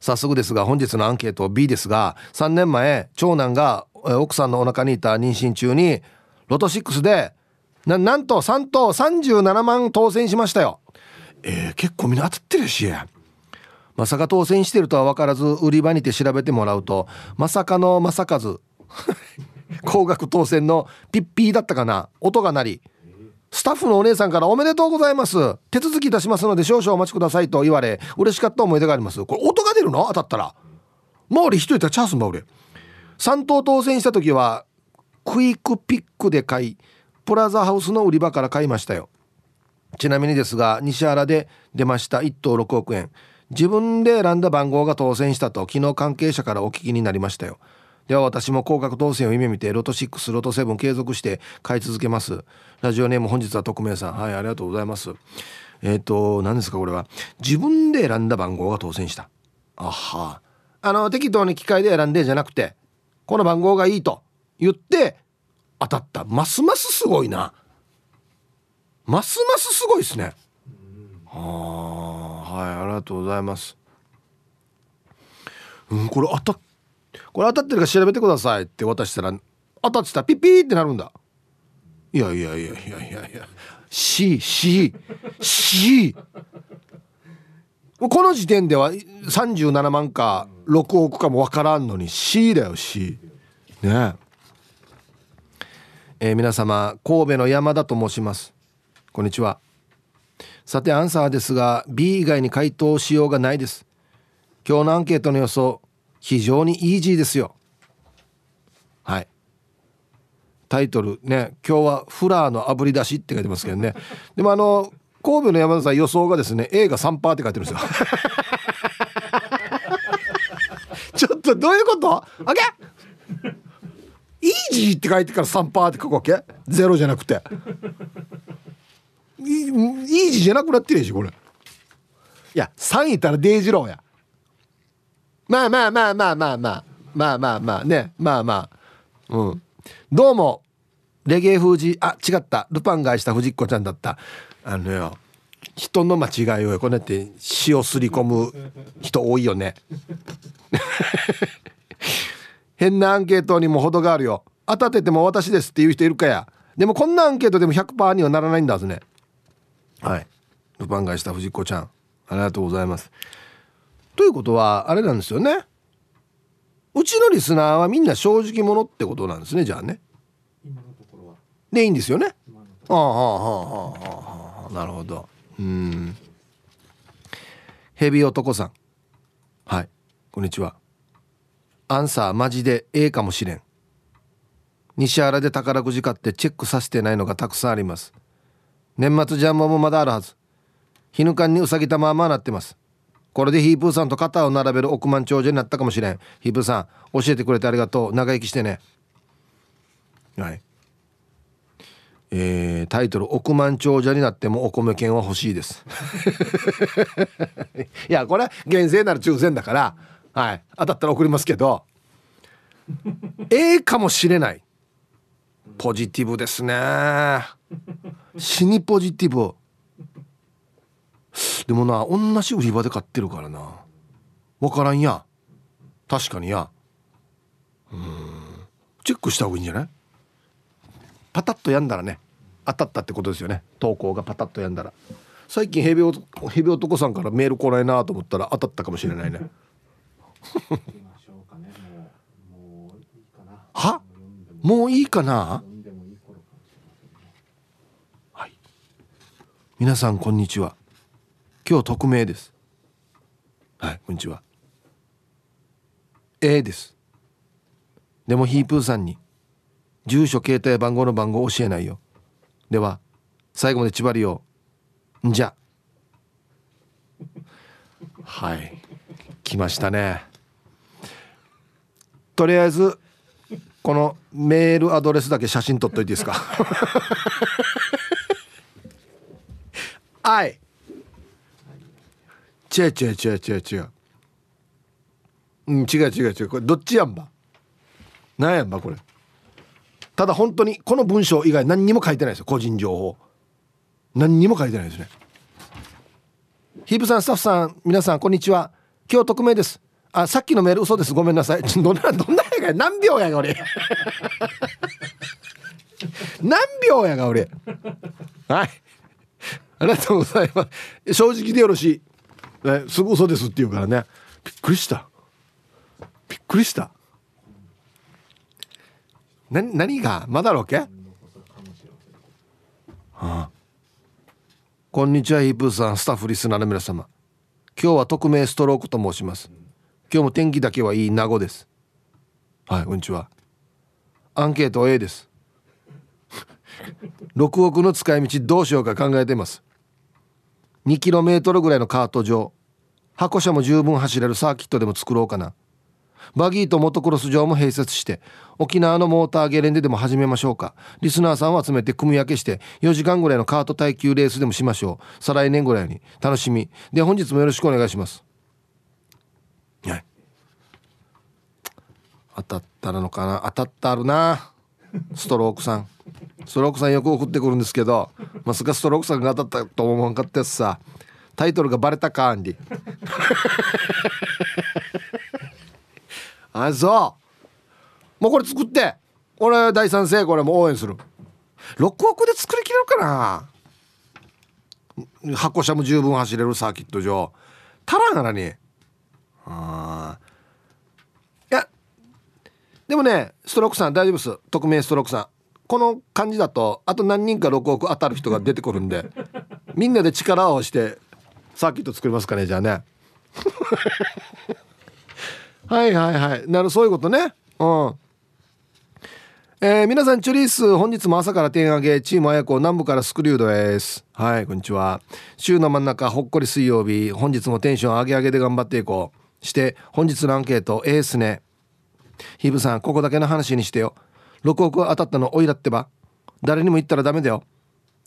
Speaker 1: 早速ですが本日のアンケート B ですが3年前長男が奥さんのお腹にいた妊娠中にロト6でななんと3等37万当選しましたよ。えー、結構みんな当たってるし。まさか当選してるとは分からず売り場にて調べてもらうとまさかの正和 (laughs) 高額当選のピッピーだったかな。音が鳴りスタッフのお姉さんからおめでとうございます。手続き出しますので少々お待ちくださいと言われ嬉しかった思い出があります。これ音が出るの？当たったら。まあ俺一人いたらチャンスんば俺3等当選した時はクイックピックで買いプラザハウスの売り場から買いましたよ。ちなみにですが西原で出ました1等6億円。自分で選んだ番号が当選したと昨日関係者からお聞きになりましたよ。では私も高額当選を夢見てロト6ロト7継続して買い続けます。ラジオネーム本日は匿名さん。はいありがとうございます。えっ、ー、と何ですかこれは。自分で選んだ番号が当選した。あはあの適当に機械で選んでじゃなくてこの番号がいいと言って当たった。ますますすごいな。ますますすごいですね。はあはいありがとうございます。うんこれ当たっこれ当たってるか調べてくださいって渡したら当たってたらピッピーってなるんだ。いやいやいやいやいやいや。C C C この時点では37万か6億かも分からんのに C だよ C ね。えー、皆様神戸の山田と申します。こんにちは。さてアンサーですが B 以外に回答しようがないです。今日のアンケートの予想非常にイージーですよ。はい。タイトルね今日はフラーの炙り出しって書いてますけどね。でもあの神戸の山田さん予想がですね映画3パーって書いてるんですよ。(laughs) ちょっとどういうこと？あけイージーって書いてから3パーって書くわけ？ゼロじゃなくて。イージーじゃなくなってるしこれ。いや3いたらデイジローや。まあまあまあまあまあまあ。まあまあまあね。まあまあ。うん。どうもレゲエ封じあ違った。ルパン返した藤子ちゃんだったあのよ人の間違いをこうやって塩すり込む人多いよね。(laughs) 変なアンケートにも程があるよ。当たってても私ですっていう人いるかや。でもこんなアンケートでも100%にはならないんだぜね。はい。ルパン返した藤子ちゃん。ありがとうございます。ということはあれなんですよね。うちのリスナーはみんな正直者ってことなんですねじゃあね。でいいんですよね。ああはあはあはあなるほど。うん。ヘビ男さん。はい。こんにちは。アンサーマジで A かもしれん。西原で宝くじ買ってチェックさせてないのがたくさんあります。年末ジャンボもまだあるはず。日ぬかんにうさぎたままなってます。これでヒープーさんと肩を並べる億万長者になったかもしれん。ヒープーさん教えてくれてありがとう。長生きしてね。はいえー、タイトル「億万長者になってもお米券は欲しいです」(laughs) いやこれ厳正なる抽選だからはい。当たったら送りますけどええかもしれない。ポジティブですね。死にポジティブ。でもな同じ売り場で買ってるからな。分からんや。確かにや。うん。チェックした方がいいんじゃない？パタッとやんだらね。当たったってことですよね。投稿がパタッとやんだら。最近ヘビヘビ男さんからメール来ないなと思ったら当たったかもしれないね。は？もういいかな？はい。皆さんこんにちは。今日匿名です。はいこんにちは。A です。でもヒープーさんに住所携帯番号の番号教えないよでは最後まで縛りよんじゃ。はい。来ましたね。とりあえずこのメールアドレスだけ写真撮っといていいですか？はい。違う違う違う違う違う。うん違う違う違う。これどっちやんば？なんやんばこれ？ただ本当にこの文章以外何にも書いてないですよ。個人情報。何にも書いてないですね。ヒープさんスタッフさん皆さんこんにちは。今日匿名です。あさっきのメール嘘です。ごめんなさい。(laughs) どんなどんなやが何秒やが俺。(laughs) 何秒やが俺。はい。ありがとうございます。正直でよろしい、えすぐ嘘ですって言うからね。びっくりした。びっくりした。な何が？まだろけ、はあ、こんにちはヒープーさん。スタッフリスナーの皆様。今日は匿名ストロークと申します。今日も天気だけはいい名護です。はいこんにちは。アンケート A です。(laughs) 6億の使い道どうしようか考えています。2km ぐらいのカート場箱車も十分走れるサーキットでも作ろうかなバギーとモトクロス場も併設して沖縄のモーターゲレンデでも始めましょうか。リスナーさんを集めて組み分けして4時間ぐらいのカート耐久レースでもしましょう。再来年ぐらいに。楽しみ。で本日もよろしくお願いします。はい。当たったのかな？当たったあるな。ストロークさん。ストロークさんよく送ってくるんですけどまさかストロークさんが当たったと思わんかったやつさ。タイトルがバレたかアンディあそう。もうこれ作って。俺大賛成これも応援する。6億で作りきれるかな。箱車も十分走れるサーキット場足らんがなにあいやでもねストロークさん大丈夫です。匿名ストロークさん。この感じだとあと何人か6億当たる人が出てくるんで。みんなで力を合わせてサーキット作りますかねじゃあね。はいはいはい。なるそういうことね。うん。えー、皆さんチュリース本日も朝から点上げチームあやこ南部からスクリュードです。はいこんにちは。週の真ん中ほっこり水曜日本日もテンション上げ上げで頑張っていこう。して本日のアンケートええっすね。ヒブさんここだけの話にしてよ。6億当たったのおいらってば。誰にも言ったらダメだよ。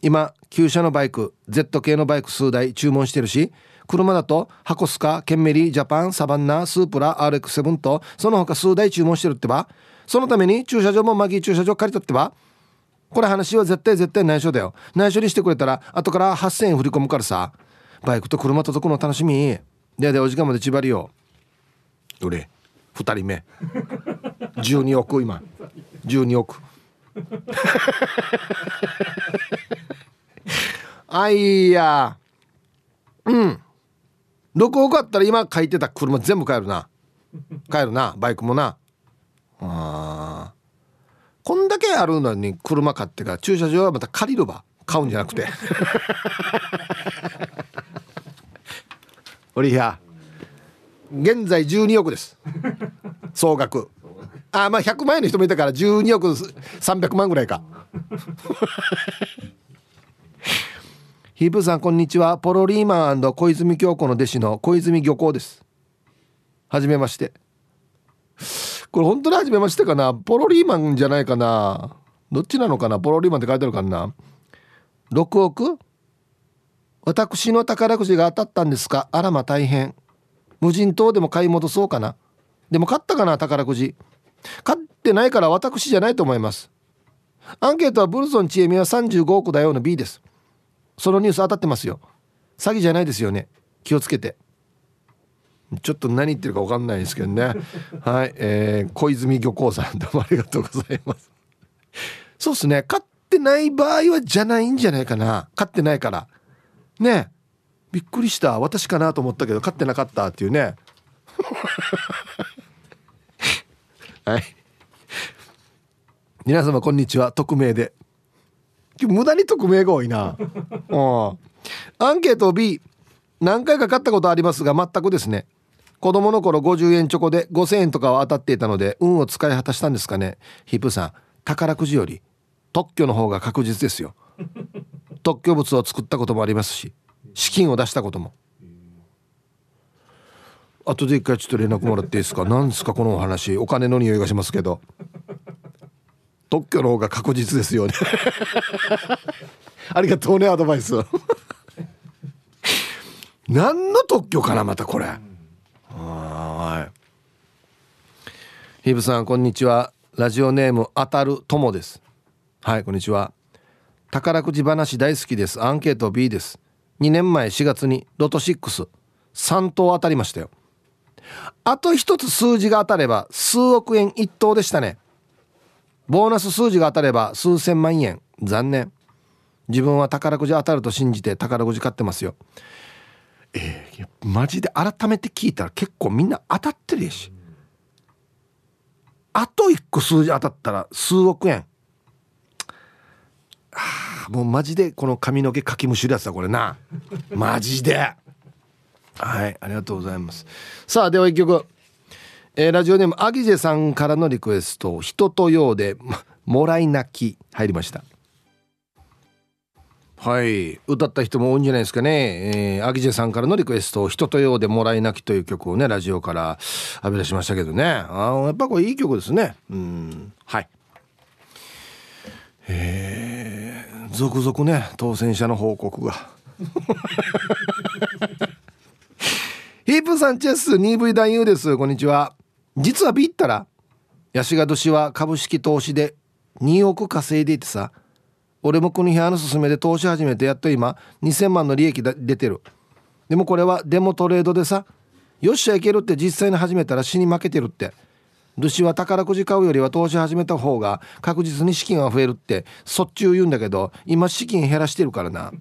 Speaker 1: 今旧車のバイク Z 系のバイク数台注文してるし車だとハコスカケンメリジャパンサバンナスープラ RX7 とその他数台注文してるってば。そのために駐車場もマギー駐車場借りたってば。これ話は絶対絶対内緒だよ。内緒にしてくれたら後から8000円振り込むからさ。バイクと車届くの楽しみ。ででお時間まで縛りよどれ。2人目。12億今。12億。あいや。うん。6億あったら今書いてた車全部買えるな。買えるな。バイクもな。あこんだけあるのに車買ってから駐車場はまた借りるば買うんじゃなくて。(laughs) おりや。現在12億です。総額。あまあ100万円の人もいたから12億300万ぐらいか。ヒープさんこんにちは。ポロリーマン小泉京子の弟子の小泉漁港です。はじめまして。これ本当にはじめましてかな？ポロリーマンじゃないかな？どっちなのかな？ポロリーマンって書いてあるかな？6億？私の宝くじが当たったんですか？あらま大変。無人島でも買い戻そうかな。でも買ったかな？宝くじ。買ってないから私じゃないと思います。アンケートはブルゾンチエミは35億だよの B です。そのニュース当たってますよ。詐欺じゃないですよね。気をつけて。ちょっと何言ってるか分かんないですけどね。はい、えー、小泉漁港さんどうもありがとうございます。そうっすね。買っってない場合はじゃないんじゃないかな。勝ってないから。ね。びっくりした。私かなと思ったけど勝ってなかったっていうね。はい。皆様こんにちは。匿名で。無駄に匿名が多いな。うん。アンケート B 何回か買ったことありますが全くですね。子供の頃50円チョコで5000円とかは当たっていたので運を使い果たしたんですかね。ヒップさん宝くじより特許の方が確実ですよ。特許物を作ったこともありますし資金を出したことも後で一回ちょっと連絡もらっていいですか？何ですかこのお話？お金の匂いがしますけど。特許の方が確実ですよね。(laughs) ありがとうねアドバイス。何の特許かなまたこれ。はい。ヒブさんこんにちは。ラジオネーム当たるともです。はいこんにちは。宝くじ話大好きです。アンケート B です。2年前4月にロト63等当たりましたよあと一つ数字が当たれば数億円一等でしたね。ボーナス数字が当たれば数千万円。残念。自分は宝くじ当たると信じて宝くじ買ってますよ。えー、マジで改めて聞いたら結構みんな当たってるやし。あと1個数字当たったら数億円。あもうマジでこの髪の毛かきむしるやつだこれな。マジで。はいありがとうございます。さあでは一曲。えー、ラジオネームアギジェさんからのリクエスト「人とようで (laughs) もらい泣き」入りました。はい歌った人も多いんじゃないですかね、えー、アギジェさんからのリクエスト「人とようでもらい泣き」という曲をねラジオから浴び出しましたけどね。あやっぱこれいい曲ですね。うんはい。えー、続々ね当選者の報告が。(laughs) ヒープさんチェス 2V 男優です。こんにちは。実はビったらヤシガ年は株式投資で2億稼いでいてさ俺もこの日あの勧めで投資始めてやっと今2000万の利益出てる。でもこれはデモトレードでさよっしゃいけるって実際に始めたら死に負けてるって。主は宝くじ買うよりは投資始めた方が確実に資金が増えるってそっちゅう言うんだけど今資金減らしてるからな。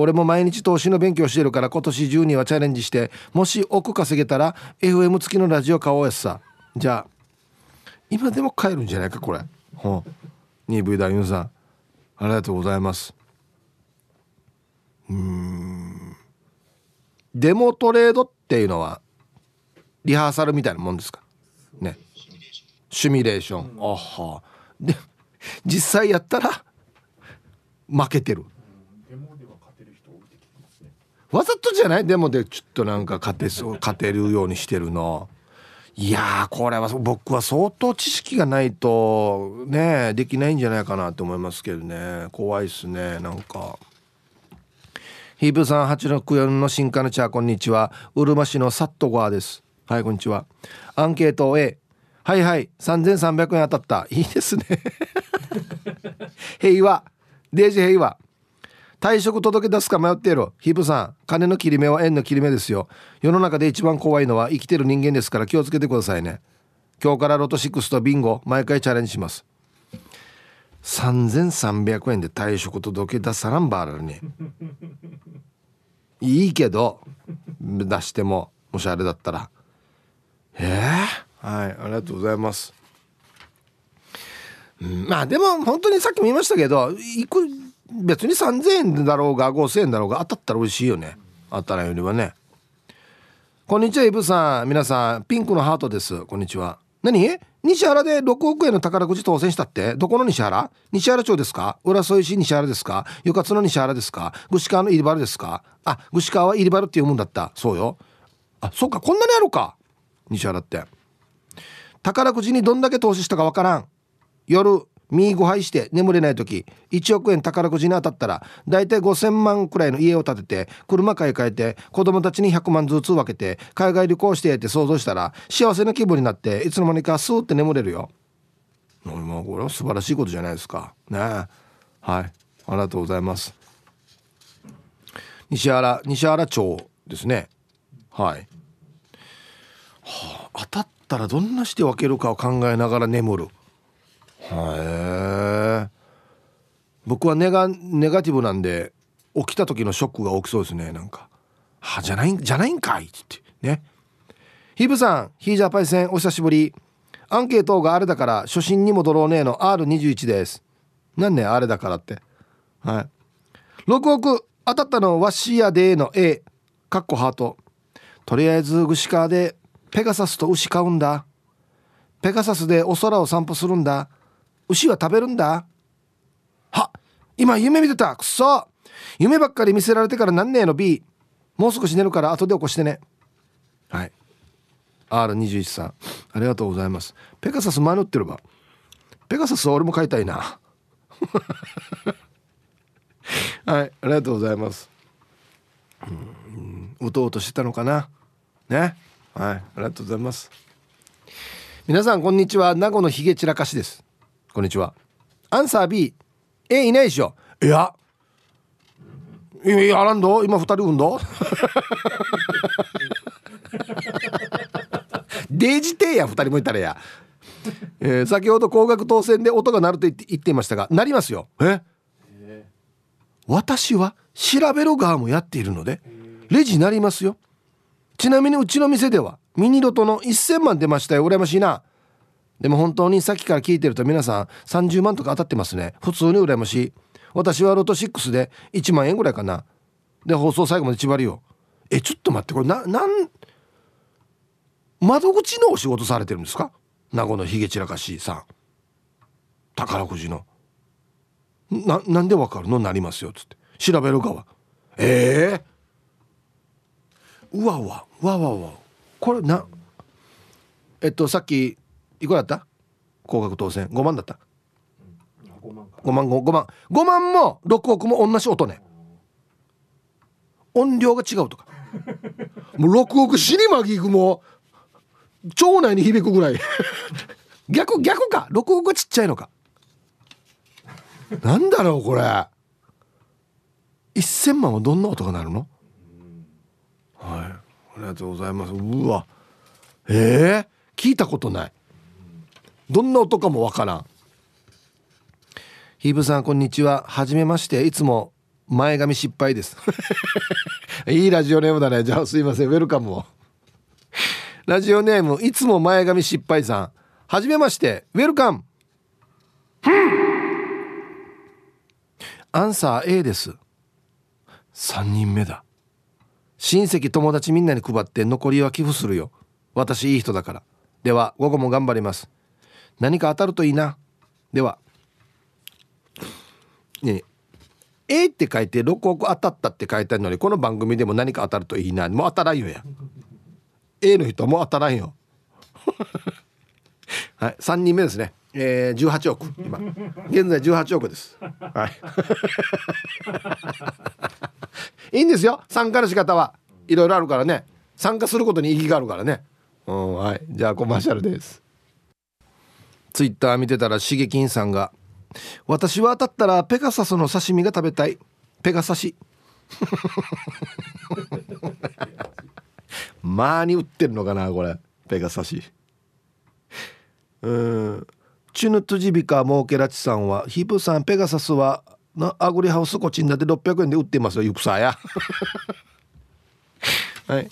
Speaker 1: 俺も毎日投資の勉強してるから今年中にはチャレンジしてもし億稼げたら FM 付きのラジオ買おうやさ。じゃあ今でも買えるんじゃないかこれ。ほん 2V 男優さん。ありがとうございます。うん。デモトレードっていうのはリハーサルみたいなもんですか？ね。シミュレーション、あは。で実際やったら負けてるわざとじゃない？でもでちょっとなんか勝てそう勝てるようにしてるの。いやこれは僕は相当知識がないとねできないんじゃないかなと思いますけどね。怖いっすねなんか。ヒープさん864の新カルチャーこんにちは。うるま市のサットゴアです。はいこんにちは。アンケート A はいはい。3300円当たった。いいですね。(laughs) 平和。デージ平和。退職届出すか迷っている。ヒブさん金の切り目は円の切り目ですよ。世の中で一番怖いのは生きてる人間ですから気をつけてくださいね。今日からロト6とビンゴ毎回チャレンジします。3300円で退職届出さらんばらね。(laughs) いいけど出してももしあれだったら。ええー、はいありがとうございます。うん、まあでも本当にさっきも言いましたけどいく別に3,000円だろうが5,000円だろうが当たったら美味しいよね。当たらんよりはね。こんにちはイブさん。皆さんピンクのハートです。こんにちは。何？西原で6億円の宝くじ当選したって？どこの西原？西原町ですか？浦添市西原ですか？ゆかつの西原ですか？串川の入り原ですか？あ串川は入り原っていうもんだった。そうよ。あそっかこんなにあるか。西原って。宝くじにどんだけ投資したかわからん。夜身5杯して眠れない時1億円宝くじに当たったら大体5,000万くらいの家を建てて車買い替えて子供たちに100万ずつ分けて海外旅行してって想像したら幸せな気分になっていつの間にかスーって眠れるよ。もうこれは素晴らしいことじゃないですか。ねはいありがとうございます。西原西原町ですねはい、はあ、当たったらどんなして分けるかを考えながら眠るへえ僕はネガネガティブなんで起きた時のショックが大きそうですねなんか「はじゃないんじゃないんかい」って。ね。ヒブさんヒージャーパイセンお久しぶり。アンケートがあれだから初心に戻ろうねの R21 です。なんねあれだからって。はい。6億当たったのワッシーヤデーの A かっこハート。とりあえず串川でペガサスと牛買うんだ。ペガサスでお空を散歩するんだ。牛は食べるんだ。は今夢見てた。くそ。夢ばっかり見せられてからなんねえの B もう少し寝るから後で起こしてね。はい。R21 さん。ありがとうございます。ペガサス迷ってるば。ペガサスは俺も買いたいな。(laughs) はい。ありがとうございます。うん。うとうとしてたのかな。ね。はい。ありがとうございます。皆さんこんにちは。名護のひげ散らかしです。こんにちは。アンサー B えいないでしょ。いや。いやらんど？今二人うんど？(laughs) デジテや二人もいたらや、えー、先ほど高額当選で音が鳴ると言っていましたがなりますよ。え？私は調べる側もやっているのでレジなりますよ。ちなみにうちの店ではミニロトの1000万出ましたよ。羨ましいな。でも本当にさっきから聞いてると皆さん30万とか当たってますね。普通に羨ましい。私はロト6で1万円ぐらいかな。で放送最後まで縛りよえちょっと待ってこれななん窓口のお仕事されてるんですか？名護のひげ散らかしさん。宝くじの。ななんでわかるの？なりますよっつって。調べる側。ええー、うわうわわわわ。これなえっとさっきいくらだった？高額当選。5万だった？5万5万 5, 万。5万も6億も同じ音ね。音量が違うとか。もう6億死にまぎくも町内に響くぐらい。(laughs) 逆逆か？6億がちっちゃいのか。なんだろうこれ。1000万はどんな音が鳴るの？はい。ありがとうございます。うわ。えー、聞いたことないどんな音かもわからん。ヒーブさんこんにちは。はじめまして。いつも前髪失敗です。(laughs) いいラジオネームだね。じゃあすいません。ウェルカムを。ラジオネームいつも前髪失敗さん。はじめまして。ウェルカム。アンサー A です。3人目だ。親戚友達みんなに配って残りは寄付するよ。私いい人だから。では午後も頑張ります。何か当たるといいな。では。ね A って書いて6億当たったって書いてあるのにこの番組でも何か当たるといいな。もう当たらんよや。A の人も当たらんよ。(laughs) はい3人目ですね。えー、18億。今。現在18億です。はい。(laughs) いいんですよ。参加の仕方は。いろいろあるからね。参加することに意義があるからね。うんはい。じゃあコマーシャルです。ツイッター見てたらしげきんさんが「私は当たったらペガサスの刺身が食べたいペガサシ」(laughs) まあに売ってるのかなこれ。ペガサシ。うん。チュヌトジビカモーケラチさんはヒプさんペガサスはなアグリハウスコチンだって600円で売ってますよユクサや (laughs) はい。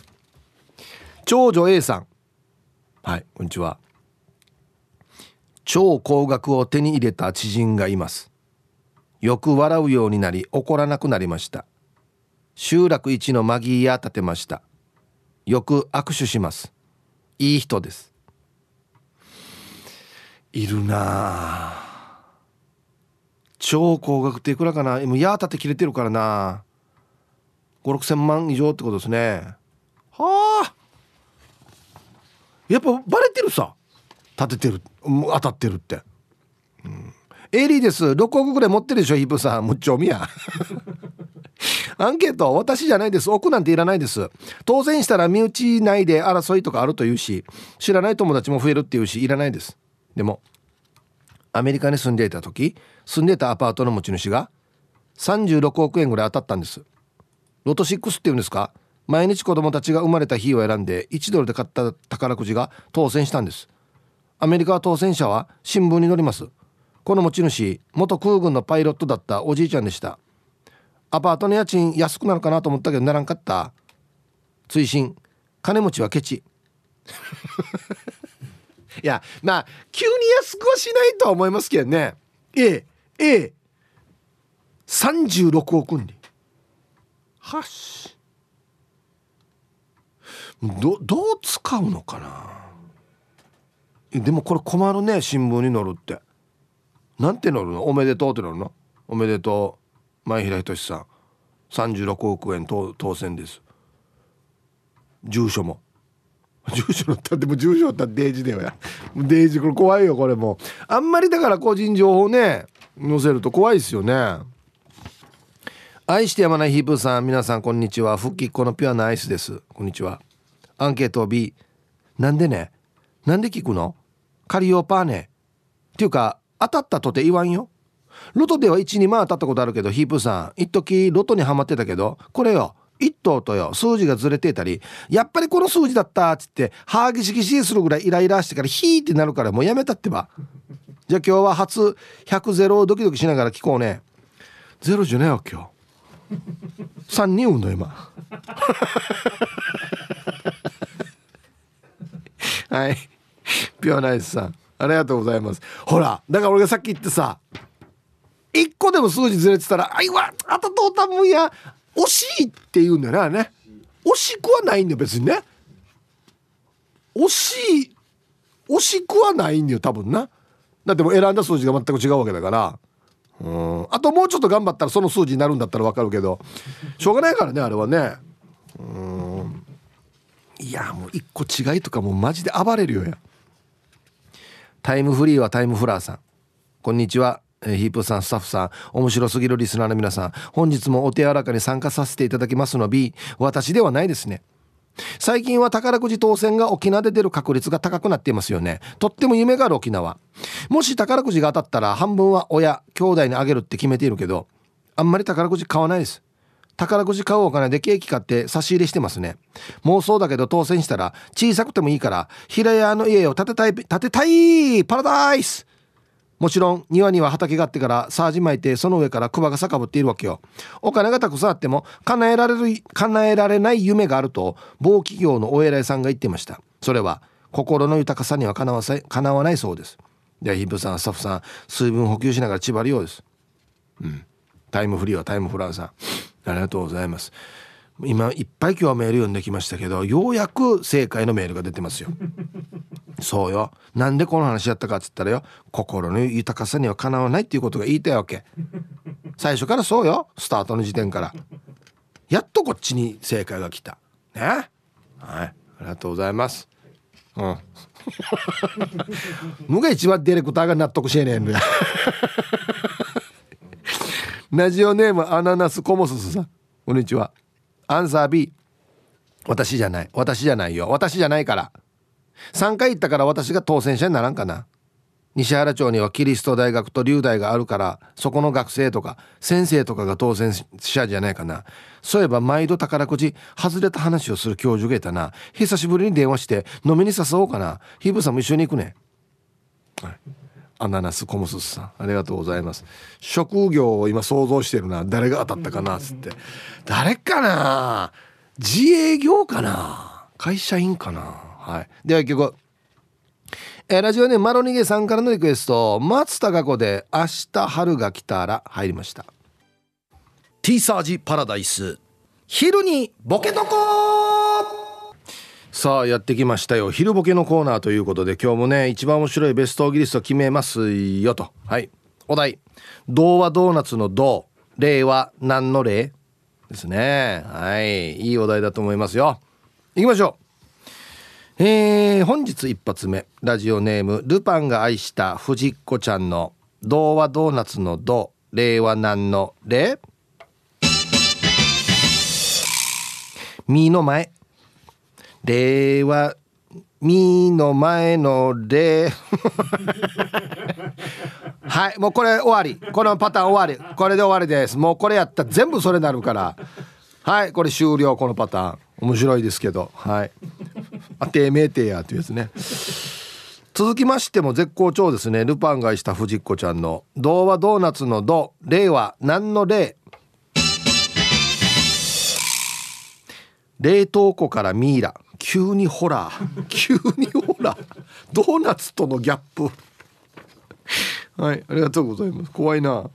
Speaker 1: 長女 A さん。はいこんにちは。超高額を手に入れた知人がいます。よく笑うようになり怒らなくなりました。集落一のマギーや立てました。よく握手します。いい人です。いるな超高額っていくらかな？今や立て切れてるからな。5 6千万以上ってことですね。はあ。やっぱバレてるさ。立ててる当たってるって、うん、エリーです。6億ぐらい持ってるでしょヒプさん。むっちょみや。(laughs) アンケート私じゃないです。奥なんていらないです。当選したら身内内で争いとかあるというし知らない友達も増えるっていうしいらないです。でもアメリカに住んでいた時住んでたアパートの持ち主が36億円ぐらい当たったんです。ロト6っていうんですか？毎日子供たちが生まれた日を選んで1ドルで買った宝くじが当選したんです。アメリカ当選者は新聞に載ります。この持ち主元空軍のパイロットだったおじいちゃんでした。アパートの家賃安くなるかなと思ったけどならんかった。追伸。金持ちはケチ。(laughs) いやまあ急に安くはしないとは思いますけどね。ええええ。36億にはし。どどう使うのかな。でもこれ困るね新聞に載るって。なんて載るの？おめでとうって載るの？おめでとう前平仁さん。36億円当選です。住所も。住所のったっても住所ったってデージだよや。デージこれ怖いよこれもあんまりだから個人情報ね載せると怖いですよね。愛してやまないヒープーさん皆さんこんにちは。復帰っ子のピュアなアイスです。こんにちは。アンケート B なんでね？なんで聞くの？カリオパーネ。っていうか当たったとて言わんよ。ロトでは12万当たったことあるけどヒープさん一時ロトにはまってたけどこれよ1頭とよ数字がずれてたりやっぱりこの数字だったっつって歯ぎしぎしするぐらいイライラしてからヒーってなるからもうやめたってば。じゃあ今日は初100ゼロをドキドキしながら聞こうね。ゼロじゃないよ今日。3人産んだ今。(laughs) はい。(laughs) ピュアナイスさん。ありがとうございます。ほらだから俺がさっき言ってさ1個でも数字ずれてたら「あいわあとうたもや惜しいって言うんだよね惜しくはないんだよ別にね。惜しい惜しくはないんだよ多分な。だってもう選んだ数字が全く違うわけだから。うん。あともうちょっと頑張ったらその数字になるんだったら分かるけど。しょうがないからねあれはね。うん。いやもう一個違いとかもうマジで暴れるよや。タイムフリーはタイムフラーさん。こんにちは。ヒープさんスタッフさん。面白すぎるリスナーの皆さん。本日もお手柔らかに参加させていただきますの B 私ではないですね。最近は宝くじ当選が沖縄で出る確率が高くなっていますよね。とっても夢がある沖縄。もし宝くじが当たったら半分は親兄弟にあげるって決めているけどあんまり宝くじ買わないです。宝くじ買おうお金でケーキ買って差し入れしてますね。妄想だけど当選したら小さくてもいいから平屋の家を建てたい建てたいパラダイス。もちろん庭には畑があってからサージ巻いてその上からクバが逆ぶっているわけよ。お金がたくさんあっても叶えられる叶えられない夢があると某企業のお偉いさんが言ってました。それは心の豊かさにはかなわさ叶わないそうです。ではヒップさんスタッフさん水分補給しながら縛るようです。うん。タイムフリーはタイムフランさんありがとうございます。今いっぱい今日はメール読んできましたけどようやく正解のメールが出てますよ。(laughs) そうよ。なんでこの話やったかっつったらよ心の豊かさにはかなわないっていうことが言いたいわけ。最初からそうよ。スタートの時点から。やっとこっちに正解が来た。ね。はい。ありがとうございます。うん。(laughs) 無が一番ディレクターが納得しえねえんだよ (laughs) ラジオネームアナナスコモススさん。こんにちは。アンサー B 私じゃない。私じゃないよ。私じゃないから。3回行ったから私が当選者にならんかな。西原町にはキリスト大学と龍大があるからそこの学生とか先生とかが当選者じゃないかな。そういえば毎度宝くじ外れた話をする教授がいたな。久しぶりに電話して飲みに誘おうかな。ヒブさんも一緒に行くね。はい。アナナスコモスさんありがとうございます。職業を今想像してるな誰が当たったかなっつって。誰かな自営業かな会社員かなはい。では一曲。えー、ラジオネームマロニゲさんからのリクエスト。松たか子で明日春が来たら入りました。T サージパラダイス。昼にボケとこさあやってきましたよ。昼ボケのコーナーということで今日もね一番面白いベストギリスト決めますよと。はい。お題。童話ドーナツの童。例は何の例ですね。はい。いいお題だと思いますよ。行きましょう。えー、本日一発目。ラジオネームルパンが愛した藤子ちゃんの童話ドーナツの童。例は何の例みの前。令和みの前の令。はいもうこれ終わり。このパターン終わり。これで終わりです。もうこれやったら全部それなるから。はいこれ終了このパターン。面白いですけど。はい。あてめえてやというやつね。続きましても絶好調ですね。ルパン買いした藤子ちゃんの「童話ドーナツのド」「令和何の令」冷凍庫からミイラ。急にホラー。急にホラー。ドーナツとのギャップ。はいありがとうございます。怖いな。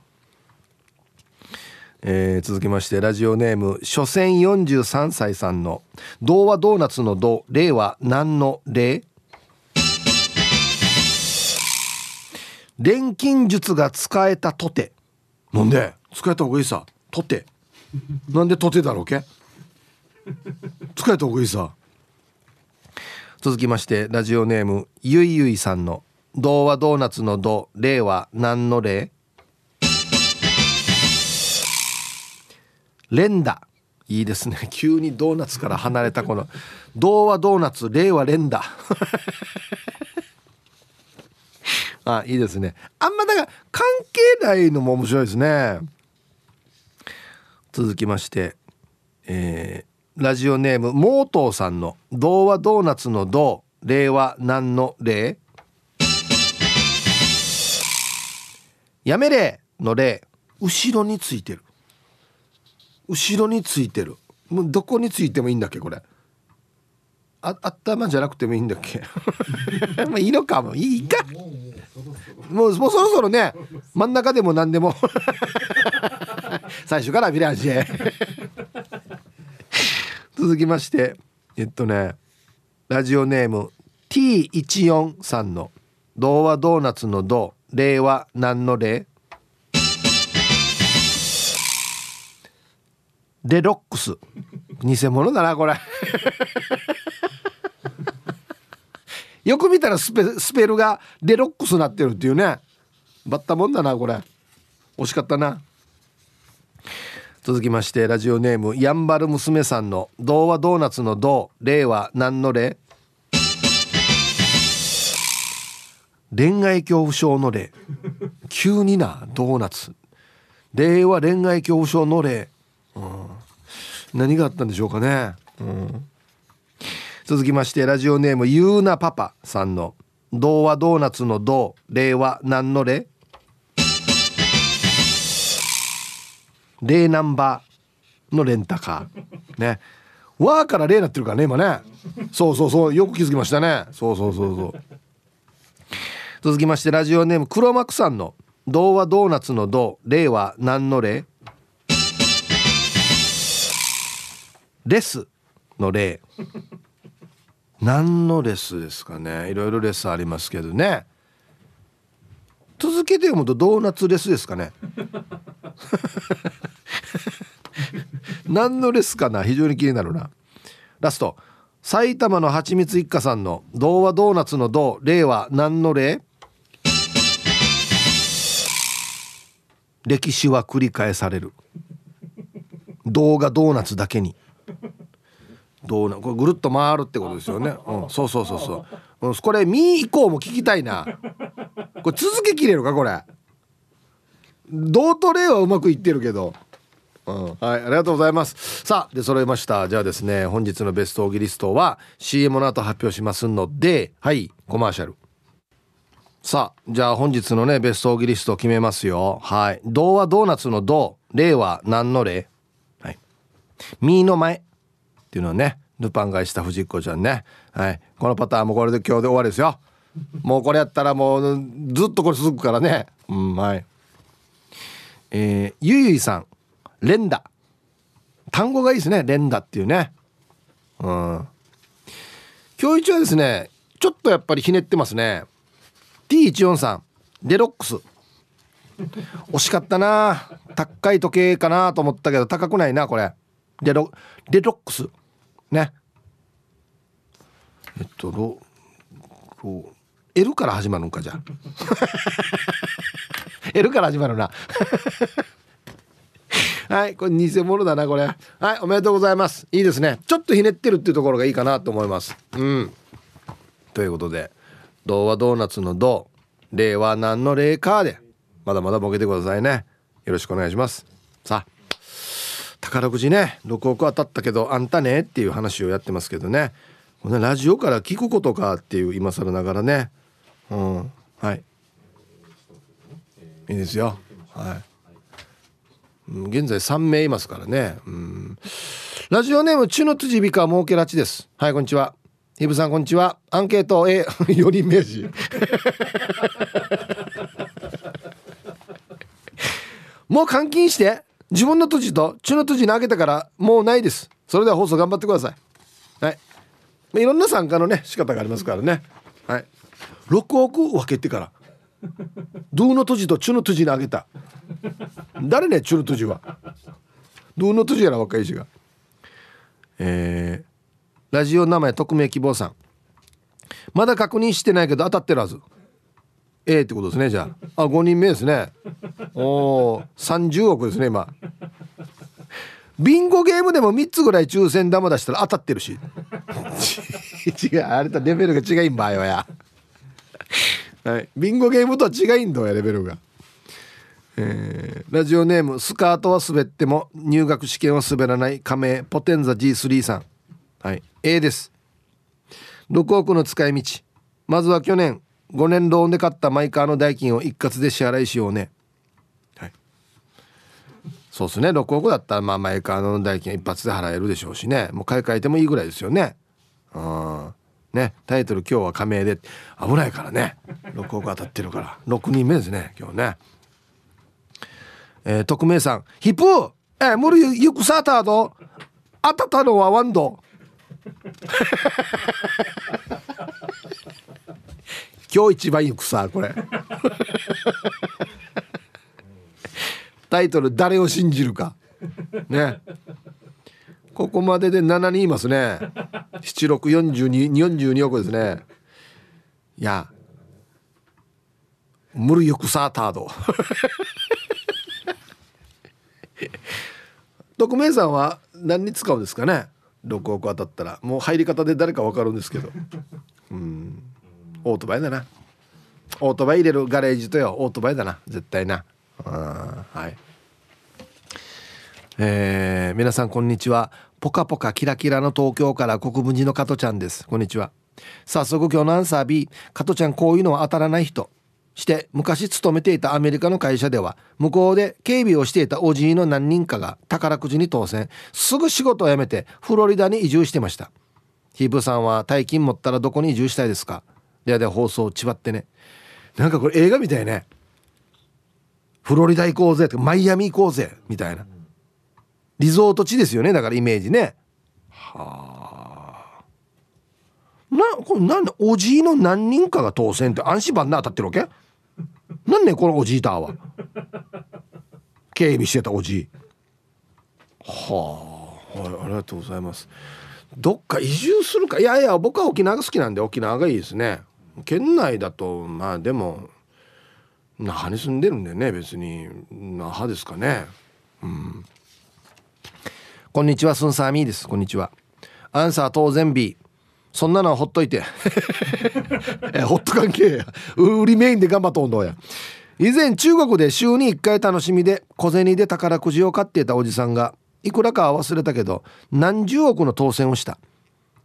Speaker 1: えー、続きましてラジオネーム初戦43歳さんの「童話ドーナツのド」「令和何の令」錬金術が使えたとて。なんで？使えた方がいいさ。とて。なんでとてだろうけ？使えた方がいいさ続きましてラジオネームゆいゆいさんの「童話ドーナツのド」「令和何の令」連打。いいですね。(laughs) 急にドーナツから離れたこの童話ドーナツ令和連打。(laughs) あいいですね。あんまだから関係ないのも面白いですね。続きましてえー、ラジオネームモートーさんの「童話ドーナツの童」令和何の令やめれの例後ろについてる。後ろについてる。もうどこについてもいいんだっけこれ？あ頭じゃなくてもいいんだっけ？(laughs) まあいいのかも。いいか。もうもうそろそろね真ん中でも何でも。(laughs) 最初からビラージへ続きましてえっとねラジオネーム T14 さんの「童話ドーナツの童」令和何の令レロックス。偽物だなこれ。(laughs) よく見たらスペスペルがレロックスなってるっていうね。バッタもんだなこれ。惜しかったな。続きましてラジオネームやんばる娘さんの「童話ドーナツの童」令和何の例恋愛恐怖症の例急になドーナツ。令和恋愛恐怖症の例うん、何があったんでしょうかね、うん、続きましてラジオネームゆうなパパさんの「童話ドーナツの童」令和何の例例ナンバーのレンタカー。ね。わーから例になってるからね今ね。そうそうそう。よく気づきましたね。そうそうそうそう。続きましてラジオネーム黒幕さんの「童話ドーナツの童」令和何の例レスの例何のレスですかね。いろいろレスありますけどね。続けて読むとドーナツレスですかね。(laughs) 何のレスかな？非常に気になるな。ラスト。埼玉のはちみつ一家さんの童話ドーナツの童令和何の例？歴史は繰り返される。動画ドーナツだけに。どうなこれぐるっと回るってことですよね、うん、そうそうそうそう、うん、これ「み」以降も聞きたいなこれ。続けきれるかこれ。同と例はうまくいってるけど。うん、はいありがとうございます。さあで揃いました。じゃあですね本日のベストオギリストは CM の後発表しますのではいコマーシャル。さあじゃあ本日のねベストオギリストを決めますよ。はい「童話ドーナツ」の「童」「例は何の例?」はい「み」の前。っていうのはねルパン買いした藤子ちゃんね。はい。このパターンもこれで今日で終わりですよ。(laughs) もうこれやったらもうずっとこれ続くからね。うんはい。えー、ゆゆいさん。連打単語がいいですね。連打っていうね。うん。今日一はですねちょっとやっぱりひねってますね。T143 デロックス。惜しかったな。高い時計かなと思ったけど高くないなこれ。デロデロックス。ね。えっとロロ L から始まるんかじゃあ。(laughs) L から始まるな。(laughs) はいこれ偽物だなこれ。はいおめでとうございます。いいですね。ちょっとひねってるっていうところがいいかなと思います。うん。ということで「童話ドーナツの童」「令和何の令か」で。まだまだボケてくださいね。よろしくお願いします。さあ宝くじね。6億当たったけどあんたね？っていう話をやってますけどね。このラジオから聞くことかっていう今更ながらね。うん。はい。いいですよ。はい。現在3名いますからね。うん。ラジオネームチュノトジビカモーケラチです。はいこんにちは。イブさんこんにちは。アンケート A (laughs) より明治 (laughs) もう換金して自分の土地とチュの土地にあげたからもうないです。それでは放送頑張ってください。はい。いろんな参加のね仕方がありますからね。はい。6億分けてから。ドゥの土地とチュの土地にあげた。誰ねチュの土地は。ドゥの土地やら若いしが。えー、ラジオ名前匿名希望さん。まだ確認してないけど当たってるはず A ってことですねじゃあ。あ5人目ですね。おお30億ですね今。ビンゴゲームでも3つぐらい抽選玉出したら当たってるし。(laughs) 違うあれとレベルが違いんばよや。(laughs) はい、ビンゴゲームとは違いんだよレベルが、えー、ラジオネームスカートは滑っても入学試験は滑らない仮名ポテンザ G3 さん。はい。A です。6億の使い道。まずは去年5年ローンで買ったマイカーの代金を一括で支払いしようね。はい。そうですね。6億だったらまあマイカーの代金一発で払えるでしょうしね。もう買い替えてもいいぐらいですよね。うんねタイトル今日は加盟で。危ないからね。6億当たってるから。6人目ですね今日ね。えー、匿名さん。ヒップえー、無理ゆくさたと当たったのはワンド。(laughs) 今日一番ゆくさこれ。タイトル誰を信じるか。ね。ここまでで7人いますね。764242億ですね。いや無理よくさタード匿名さんは何に使うんですかね？6億当たったら。もう入り方で誰か分かるんですけど。うん。オートバイだな。オートバイ入れるガレージとよ。オートバイだな。絶対な。はい。えー、皆さんこんにちは。ポカポカキラキラの東京から国分寺の加トちゃんです。こんにちは。早速今日のアンサー B 加トちゃんこういうのは当たらない人。して昔勤めていたアメリカの会社では向こうで警備をしていたおじいの何人かが宝くじに当選。すぐ仕事を辞めてフロリダに移住してました。ヒブさんは大金持ったらどこに移住したいですか？ではで放送ちばってね。なんかこれ映画みたいね。フロリダ行こうぜとかマイアミ行こうぜみたいな。リゾート地ですよねだからイメージね。はあ。なこれなんでおじいの何人かが当選って暗視番な当たってるわけ？なんねこのおじいたは。(laughs) 警備してたおじい。はあ、はい、ありがとうございます。どっか移住するか。いやいや僕は沖縄が好きなんで沖縄がいいですね。県内だとまあでも那覇に住んでるんでね別に那覇ですかね。うんこんにちはスンサーミーです。こんにちは。アンサー当然 B そんなのはほっといて。(laughs) えホット関係や。売りメインで頑張っとんどや。以前中国で週に1回楽しみで小銭で宝くじを買っていたおじさんがいくらか忘れたけど何十億の当選をした。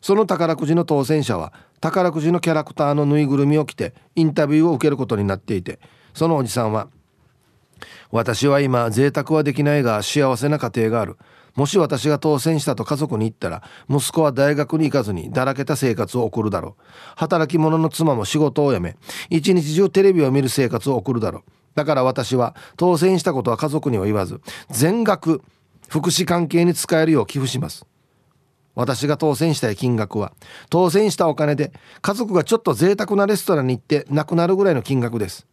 Speaker 1: その宝くじの当選者は宝くじのキャラクターのぬいぐるみを着てインタビューを受けることになっていてそのおじさんは「私は今贅沢はできないが幸せな家庭がある」もし私が当選したと家族に言ったら息子は大学に行かずにだらけた生活を送るだろう。働き者の妻も仕事を辞め一日中テレビを見る生活を送るだろう。だから私は当選したことは家族には言わず全額福祉関係に使えるよう寄付します。私が当選したい金額は当選したお金で家族がちょっと贅沢なレストランに行って亡くなるぐらいの金額です。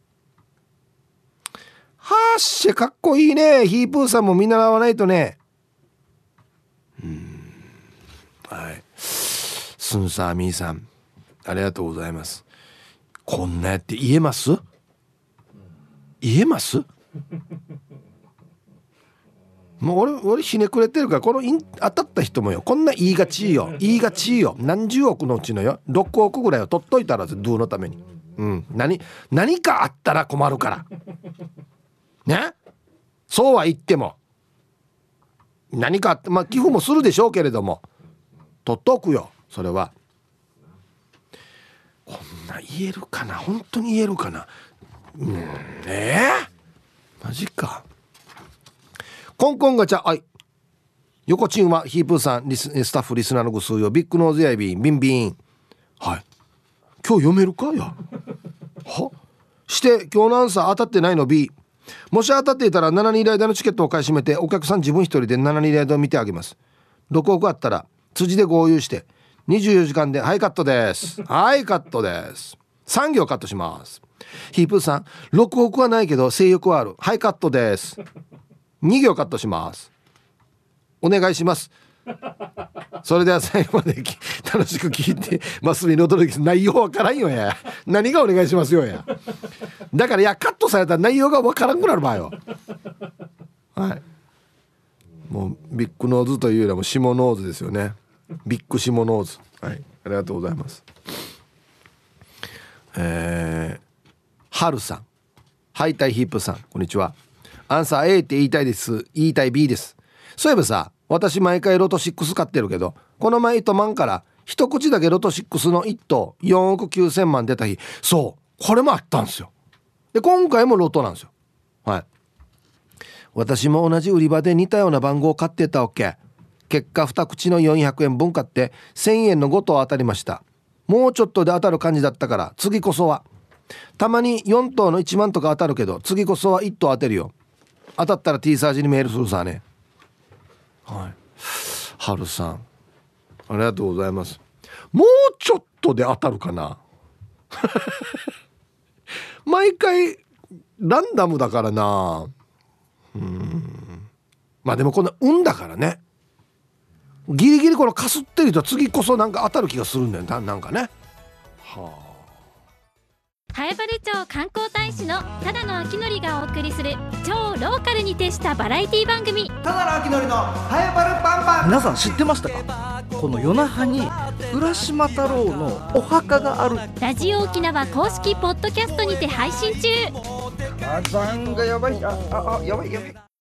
Speaker 1: はっしゃかっこいいね。ヒープーさんも見習わないとね。はい。スンサーミーさんありがとうございます。こんなやって言えます？言えます？もう俺俺ひねくれてるからこの当たった人もよ。こんな言いがちよ。言いがちよ。何十億のうちのよ。6億ぐらいを取っといたらドゥのために。うん。何何かあったら困るから。ね？そうは言っても何かまあ寄付もするでしょうけれども。取っとくよそれは。こんな言えるかな？本当に言えるかな？うんえ。ー、マジか。コンコンガチャはい。横チンはヒープーさんリススタッフリスナーのご数よビッグノーズやビンビンビン。はい。今日読めるか？や。は？して今日のアンサー当たってないの？B もし当たっていたら7人ライダーのチケットを買い占めてお客さん自分一人で7人ライダーを見てあげます。6億あったら辻で合流して24時間ではいカットです。(laughs) はいカットです。3行カットします。ヒープーさん6億はないけど性欲はある。はいカットです。2行カットします。お願いします (laughs) それでは最後まで楽しく聞いてます。みの驚き内容わからんよや。何がお願いしますよや。だからいやカットされた内容がわからんくなる場合よ。はい。もうビッグノーズというよりも下ノーズですよね。ビッグ下ノーズ。はい。ありがとうございます。えー、はるさん。ハイタイヒップさん。こんにちは。アンサー A って言いたいです。言いたい B です。そういえばさ私毎回ロト6買ってるけどこの前糸満から一口だけロト6の1等4億9,000万出た日そうこれもあったんですよ。で今回もロトなんですよ。はい。私も同じ売り場で似たような番号を買ってたわけ。結果2口の400円分買って1000円の5等当たりました。もうちょっとで当たる感じだったから次こそは。たまに4等の1万とか当たるけど次こそは1等当てるよ。当たったら T サージにメールするさね。はい。春さんありがとうございます。もうちょっとで当たるかな？(laughs) 毎回ランダムだからな。うん。まあでもこんな運だからね。ギリギリこのかすってると次こそなんか当たる気がするんだよ。ななんかね。はあ。
Speaker 3: 南風原町観光大使のただの秋典がお送りする超ローカルに徹したバラエティ番組。
Speaker 4: ただの秋典のハエバルパンパン。皆さん知ってましたか？この夜那覇に浦島太郎のお墓がある。
Speaker 3: ラジオ沖縄公式ポッドキャストにて配信中。
Speaker 4: 火山がやばいああやばいやばい